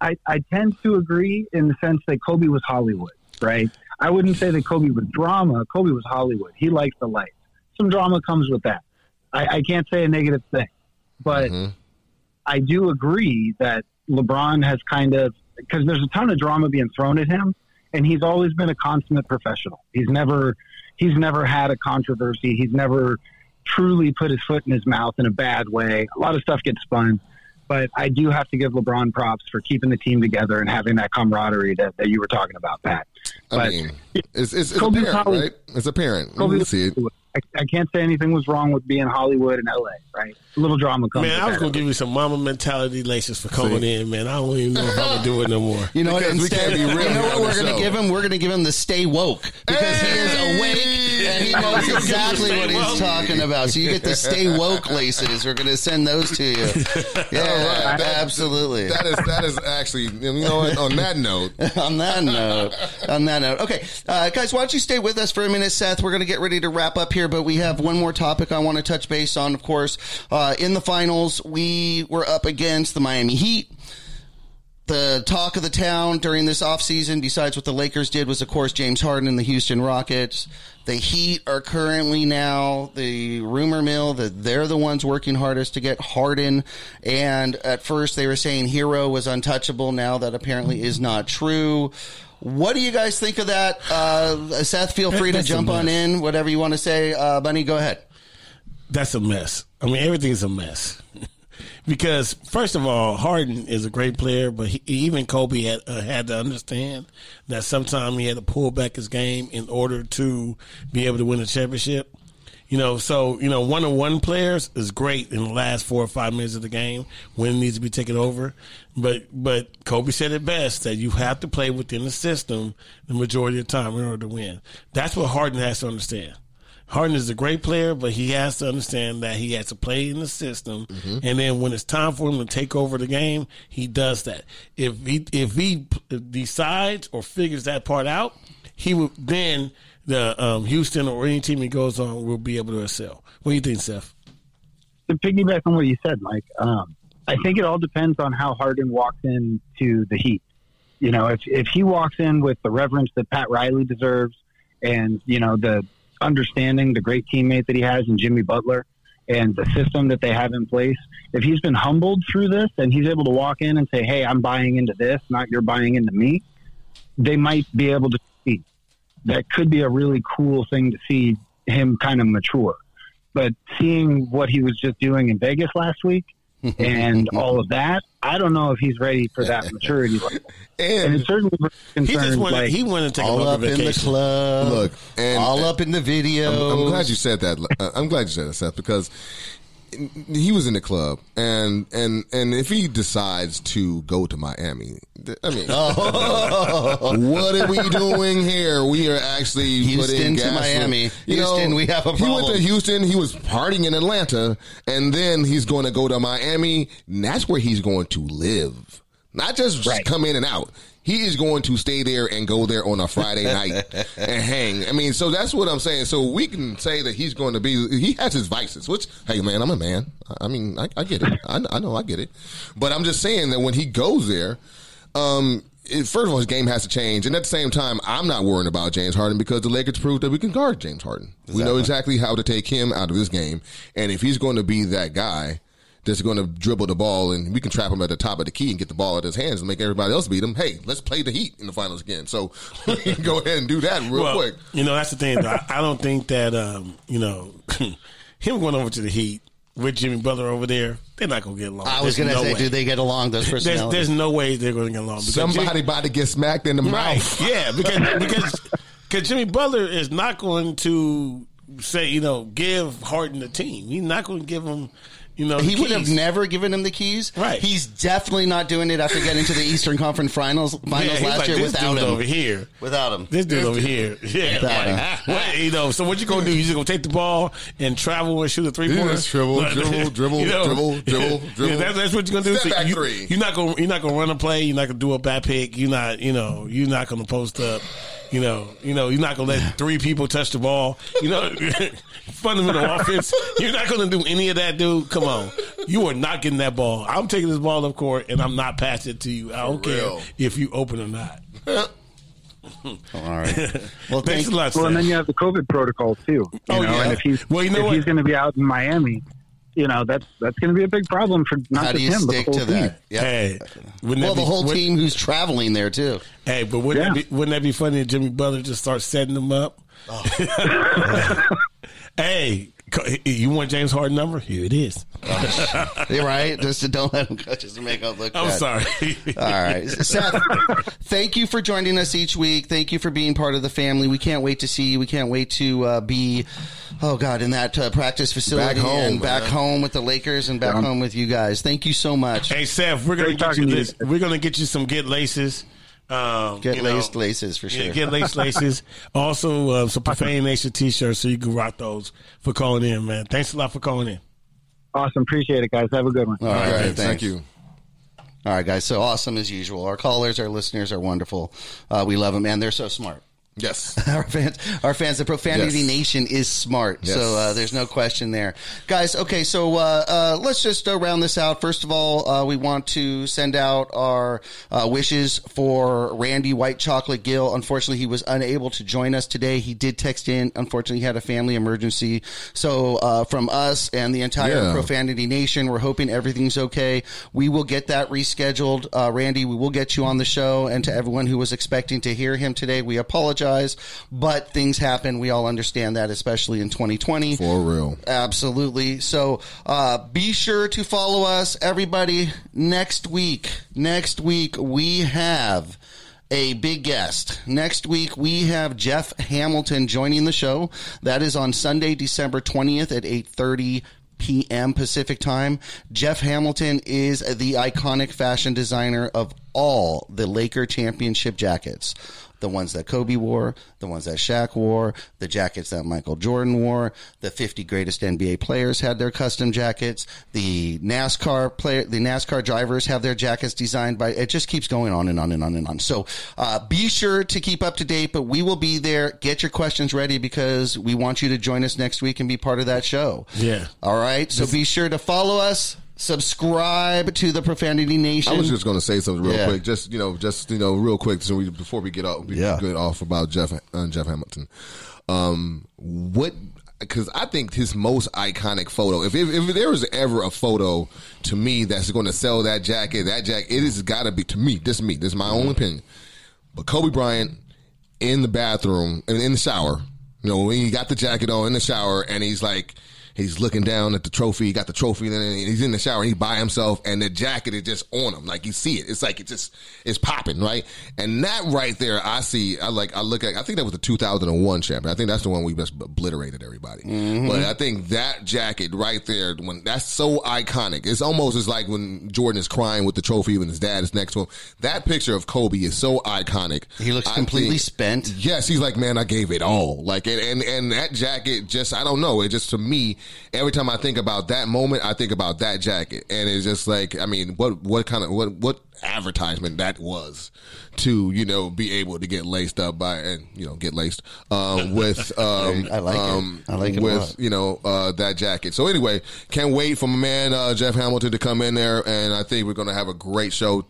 Speaker 7: I, I tend to agree in the sense that Kobe was Hollywood, right? I wouldn't say that Kobe was drama. Kobe was Hollywood. He liked the lights. Some drama comes with that. I, I can't say a negative thing, but
Speaker 2: Mhm.
Speaker 7: I do agree that LeBron has kind of because there's a ton of drama being thrown at him, and he's always been a consummate professional. He's never he's never had a controversy. He's never truly put his foot in his mouth in a bad way. A lot of stuff gets spun, but I do have to give LeBron props for keeping the team together and having that camaraderie that, that you were talking about, Pat.
Speaker 2: I
Speaker 7: But
Speaker 2: mean, it's it's, it's apparent, right? It's apparent.
Speaker 7: Kobe
Speaker 2: You see it.
Speaker 7: I, I can't say anything was wrong with being Hollywood and LA, right? A little drama comes.
Speaker 3: Man, I was gonna give you some mama mentality laces for coming in, man. I don't even know if I'm gonna do it no more.
Speaker 1: You know what?
Speaker 2: Because we can't be real
Speaker 1: you know what we're gonna give him? We're going to give him the stay woke because he is awake and he knows exactly what he's talking about. So you get the stay woke laces. We're going to send those to you. Yeah,
Speaker 2: All right. That-
Speaker 1: absolutely.
Speaker 2: That is that is actually you know what, on that note.
Speaker 1: on that note, on that note, okay, uh, guys, why don't you stay with us for a minute, Seth? We're going to get ready to wrap up here, but we have one more topic I want to touch base on. Of course, uh, in the finals, we were up against the Miami Heat. The talk of the town during this offseason, besides what the Lakers did, was of course James Harden and the Houston Rockets. The Heat are currently now the rumor mill that they're the ones working hardest to get Harden. And at first they were saying Herro was untouchable. Now that apparently is not true. What do you guys think of that? Uh, Seth, feel free to jump on in. Whatever you want to say, uh, Bunny, go ahead.
Speaker 3: That's a mess. I mean, everything's a mess. because first of all, Harden is a great player, but he, even Kobe had uh, had to understand that sometimes he had to pull back his game in order to be able to win a championship. You know, so you know, one on one players is great in the last four or five minutes of the game when it needs to be taken over. But but Kobe said it best that you have to play within the system the majority of the time in order to win. That's what Harden has to understand. Harden is a great player, but he has to understand that he has to play in the system, mm-hmm. and then when it's time for him to take over the game, he does that. If he if he decides or figures that part out, he will then the um, Houston or any team he goes on will be able to excel. What do you think, Seth?
Speaker 7: to piggyback on what you said, Mike, um, I think it all depends on how Harden walks into the Heat. You know, if if he walks in with the reverence that Pat Riley deserves, and you know the understanding, the great teammate that he has in Jimmy Butler, and the system that they have in place, if he's been humbled through this and he's able to walk in and say, "Hey, I'm buying into this, not you're buying into me," they might be able to. That could be a really cool thing to see him kind of mature but seeing what he was just doing in Vegas last week and all of that, I don't know if he's ready for that maturity level. And,
Speaker 2: And
Speaker 7: it's certainly
Speaker 3: He just
Speaker 7: concerns
Speaker 3: wanted
Speaker 7: like
Speaker 3: he wanted to take a
Speaker 1: All
Speaker 3: longer
Speaker 1: up in the
Speaker 3: vacation.
Speaker 1: club.
Speaker 2: Look, and-
Speaker 1: all up in the video.
Speaker 2: I'm, I'm glad you said that. Uh, I'm glad you said that, Seth, because he was in the club, and and and if he decides to go to Miami, I mean, oh. what are we doing here? We are actually
Speaker 1: Houston
Speaker 2: putting
Speaker 1: to Miami.
Speaker 2: You
Speaker 1: Houston, we have a problem.
Speaker 2: He went to Houston. He was partying in Atlanta, and then he's going to go to Miami. And that's where he's going to live, not just
Speaker 7: Right.
Speaker 2: come in and out. He is going to stay there and go there on a Friday night and hang. I mean, so that's what I'm saying. So we can say that he's going to be. He has his vices. Which, hey, man, I'm a man. I- mean, I, I get it. I, I know, I get it. But I'm just saying that when he goes there, um, it, first of all, his game has to change, and at the same time, I'm not worrying about James Harden because the Lakers proved that we can guard James Harden. We know exactly how to take him out of this game, and if he's going to be that guy that's going to dribble the ball, and we can trap him at the top of the key and get the ball at his hands and make everybody else beat him. Hey, let's play the Heat in the finals again. So go ahead and do that real
Speaker 3: well,
Speaker 2: quick.
Speaker 3: You know, that's the thing. I, I don't think that um, you know him going over to the Heat with Jimmy Butler over there. They're not going to get along.
Speaker 1: I was
Speaker 3: There's
Speaker 1: going to
Speaker 3: no
Speaker 1: say,
Speaker 3: way.
Speaker 1: do they get along? Those
Speaker 3: There's,
Speaker 1: personalities.
Speaker 3: there's no way they're going to get along.
Speaker 2: Somebody
Speaker 3: Jimmy-
Speaker 2: about to get smacked in the
Speaker 3: right?
Speaker 2: mouth.
Speaker 3: Yeah, because because because Jimmy Butler is not going to say you know give Harden the team. He's not going to give him you know
Speaker 1: he
Speaker 3: the
Speaker 1: would have never given him the keys.
Speaker 3: Right.
Speaker 1: He's definitely not doing it after getting to the Eastern Conference Finals finals
Speaker 3: Yeah,
Speaker 1: last
Speaker 3: like,
Speaker 1: year
Speaker 3: this
Speaker 1: without
Speaker 3: dude
Speaker 1: him.
Speaker 3: over here.
Speaker 1: Without him.
Speaker 3: This dude over here, yeah, like, what, you know. So what you gonna do? You just gonna take the ball and travel and shoot a three
Speaker 2: Yeah,
Speaker 3: pointer?
Speaker 2: just dribble, dribble, dribble, dribble, dribble, dribble.
Speaker 3: that's, that's what you're gonna do.
Speaker 2: Step back
Speaker 3: you,
Speaker 2: three.
Speaker 3: You're not gonna you're not gonna run a play. You're not gonna do a back pick. You're not you know you're not gonna post up. You know, you know, you're not gonna let three people touch the ball. You know, fundamental offense. You're not gonna do any of that, dude. Come on, you are not getting that ball. I'm taking this ball up court and I'm not passing it to you. I don't care
Speaker 2: real.
Speaker 3: if you open or not.
Speaker 1: All right. Well,
Speaker 3: Thanks
Speaker 1: thanks
Speaker 3: a lot.
Speaker 7: well, and then you have the COVID protocols too. You
Speaker 3: Oh,
Speaker 7: know,
Speaker 3: yeah.
Speaker 7: and if he's
Speaker 3: Well, you know
Speaker 7: if
Speaker 3: what?
Speaker 7: he's going to be out in Miami, you know that's that's going to be a big problem for not
Speaker 1: How do
Speaker 7: just
Speaker 1: you
Speaker 7: him, but the whole
Speaker 1: to
Speaker 7: team.
Speaker 1: that? Yep.
Speaker 3: Hey, wouldn't
Speaker 1: Well,
Speaker 3: that
Speaker 1: the whole
Speaker 3: would-
Speaker 1: team who's traveling there too.
Speaker 3: Hey, but wouldn't
Speaker 7: Yeah.
Speaker 3: that be wouldn't that be funny if Jimmy Butler just starts setting them up? Oh. hey, co- you want James Harden number? Here it is.
Speaker 1: You're right. Just to don't let him go, just to make up look.
Speaker 3: I'm
Speaker 1: bad.
Speaker 3: sorry.
Speaker 1: All right, Seth. thank you for joining us each week. Thank you for being part of the family. We can't wait to see you. We can't wait to uh, be, oh God, in that uh, practice facility
Speaker 2: Back home,
Speaker 1: and back
Speaker 2: man.
Speaker 1: home with the Lakers and back home with you guys. Thank you so much.
Speaker 3: Hey Seth, we're gonna
Speaker 7: Great
Speaker 3: get you
Speaker 7: talking to you.
Speaker 3: this. We're gonna get you some get laces. Um,
Speaker 1: Get
Speaker 3: you know,
Speaker 1: laced laces for sure.
Speaker 3: Yeah, get laced laces. Also, uh, some Profane Nation t-shirts so you can rock those for calling in, man. Thanks a lot for calling in.
Speaker 7: Awesome, appreciate it, guys. Have a good one.
Speaker 1: All right,
Speaker 2: All right,
Speaker 1: thanks.
Speaker 2: thank you.
Speaker 1: All right, guys. So awesome as usual. Our callers, our listeners are wonderful. Uh, we love them, and they're so smart.
Speaker 2: Yes.
Speaker 1: our fans, our fans, the Profanity
Speaker 2: Yes.
Speaker 1: Nation is smart.
Speaker 2: Yes.
Speaker 1: So uh, there's no question there, guys. Okay, so uh, uh, let's just uh, round this out. First of all, uh, we want to send out our uh, wishes for Randy White Chocolate Gill. Unfortunately, he was unable to join us today. He did text in. Unfortunately, he had a family emergency. So uh, from us and the entire
Speaker 2: Yeah.
Speaker 1: Profanity Nation, we're hoping everything's okay. We will get that rescheduled, uh, Randy. We will get you on the show, and to everyone who was expecting to hear him today, we apologize. But things happen. We all understand that, especially in 2020.
Speaker 2: For real.
Speaker 1: Absolutely. So uh, be sure to follow us, everybody. Next week, next week we have a big guest. Next week we have Jeff Hamilton joining the show. That is on Sunday, December twentieth at eight thirty p.m. Pacific time. Jeff Hamilton is the iconic fashion designer of all the Laker championship jackets the ones that Kobe wore, the ones that Shaq wore, the jackets that Michael Jordan wore, the 50 greatest NBA players had their custom jackets, the NASCAR player, the NASCAR drivers have their jackets designed by, it just keeps going on and on and on and on. So, uh, be sure to keep up to date, but we will be there. Get your questions ready because we want you to join us next week and be part of that show.
Speaker 3: Yeah.
Speaker 1: All right. So be sure to follow us. Subscribe to the Profanity Nation.
Speaker 2: I was just going to say something real
Speaker 1: Yeah.
Speaker 2: quick, just you know, just you know, real quick, so we, before we get off, we
Speaker 1: Yeah.
Speaker 2: get off about Jeff uh, Jeff Hamilton. Um, what? Because I think his most iconic photo, if, if if there was ever a photo to me that's going to sell that jacket, that jacket, it has got to be to me. This me. This is my own opinion. But Kobe Bryant in the bathroom and in the shower, you know, when he got the jacket on in the shower, and he's like. He's looking down at the trophy. He got the trophy, and then he's in the shower. And he's by himself, and the jacket is just on him. Like you see it. It's like it just it's popping, right? And that right there, I see. I like. I look at. I think that was the 2001 champion. I think that's the one we just obliterated everybody. Mm-hmm. But I think that jacket right there, when that's so iconic, it's almost as like when Jordan is crying with the trophy when his dad is next to him. That picture of Kobe is so iconic.
Speaker 1: He looks
Speaker 2: I
Speaker 1: completely
Speaker 2: think-
Speaker 1: spent.
Speaker 2: Yes, he's like, man, I gave it all. Like, and, and and that jacket, just I don't know. It just to me, every time I think about that moment, I think about that jacket, and it's just like, I mean, what what kind of what what advertisement that was to you know be able to get laced up by and you know get laced um, with um,
Speaker 1: I like it.
Speaker 2: um,
Speaker 1: I like it
Speaker 2: with you know uh, that jacket. So anyway, can't wait for my man uh, Jeff Hamilton to come in there, and I think we're going to have a great show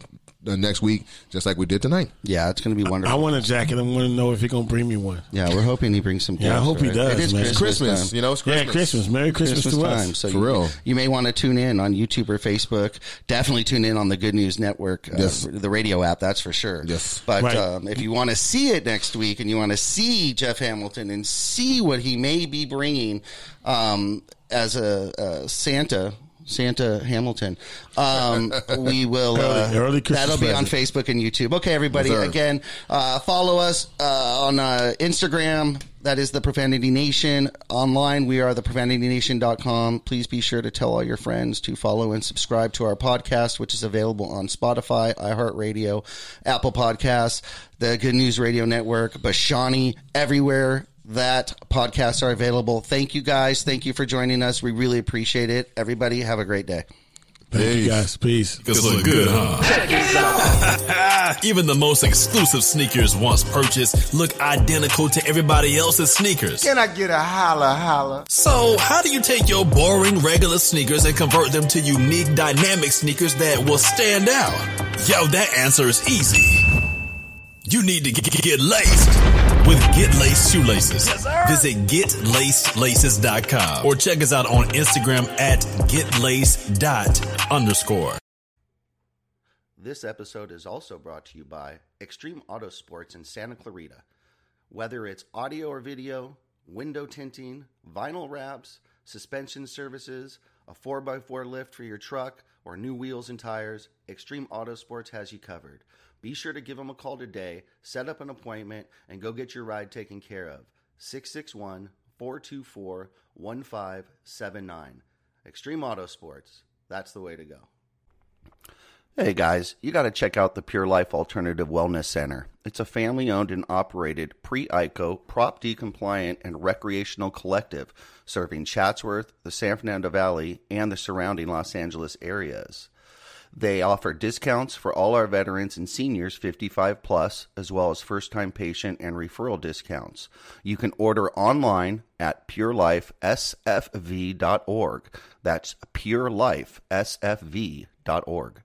Speaker 2: uh, next week, just like we did tonight.
Speaker 1: Yeah, it's going to be wonderful.
Speaker 3: I
Speaker 1: wonderful.
Speaker 3: want a jacket. I want to know if he's gonna bring me one.
Speaker 1: Yeah, we're hoping he brings some.
Speaker 3: Yeah, I
Speaker 1: gifts,
Speaker 3: hope he does,
Speaker 1: It is
Speaker 3: man.
Speaker 1: Christmas,
Speaker 2: Christmas, you know, it's Christmas.
Speaker 3: Yeah, Christmas. Merry Christmas,
Speaker 1: Christmas
Speaker 3: to
Speaker 1: time.
Speaker 3: us.
Speaker 1: So
Speaker 2: For
Speaker 1: you,
Speaker 2: real.
Speaker 1: you may want to tune in on YouTube or Facebook. Definitely tune in on the Good News Network, uh,
Speaker 2: Yes.
Speaker 1: the radio app. That's for sure.
Speaker 2: Yes.
Speaker 1: But
Speaker 3: Right.
Speaker 1: um, if you want to see it next week and you want to see Jeff Hamilton and see what he may be bringing um, as a, a Santa. Santa Hamilton. Um, we will. Uh,
Speaker 3: Early- early
Speaker 1: that'll be on. Facebook and YouTube. Okay, everybody.
Speaker 2: Sir.
Speaker 1: Again, uh, follow us uh, on uh, Instagram. That is the Profanity Nation. Online, we are the profanitynation.com. Please be sure to tell all your friends to follow and subscribe to our podcast, which is available on Spotify, iHeartRadio, Apple Podcasts, the Good News Radio Network, Bashani, everywhere that podcasts are available. Thank you guys. Thank you for joining us. We really appreciate it. Everybody, have a great day.
Speaker 3: Thank you guys. Peace.
Speaker 4: Cause look good, huh? Even the most exclusive sneakers once purchased look identical to everybody else's sneakers.
Speaker 5: Can I get a holla holla?
Speaker 4: So, how do you take your boring regular sneakers and convert them to unique dynamic sneakers that will stand out? Yo, that answer is easy. You need to get, get laced with Get Laced Shoelaces. Visit getlacedlaces.com or check us out on Instagram at getlaced underscore.
Speaker 1: This episode is also brought to you by Extreme Auto Sports in Santa Clarita. Whether it's audio or video, window tinting, vinyl wraps, suspension services, a 4x4 lift for your truck, or new wheels and tires, Extreme Auto Sports has you covered. Be sure to give them a call today, set up an appointment, and go get your ride taken care of. 661 424 1579. Extreme Auto Sports. That's the way to go. Hey guys, you got to check out the Pure Life Alternative Wellness Center. It's a family owned and operated pre ICO, Prop D compliant, and recreational collective serving Chatsworth, the San Fernando Valley, and the surrounding Los Angeles areas. They offer discounts for all our veterans and seniors 55 plus, as well as first time patient and referral discounts. You can order online at purelifesfv.org. That's purelifesfv.org.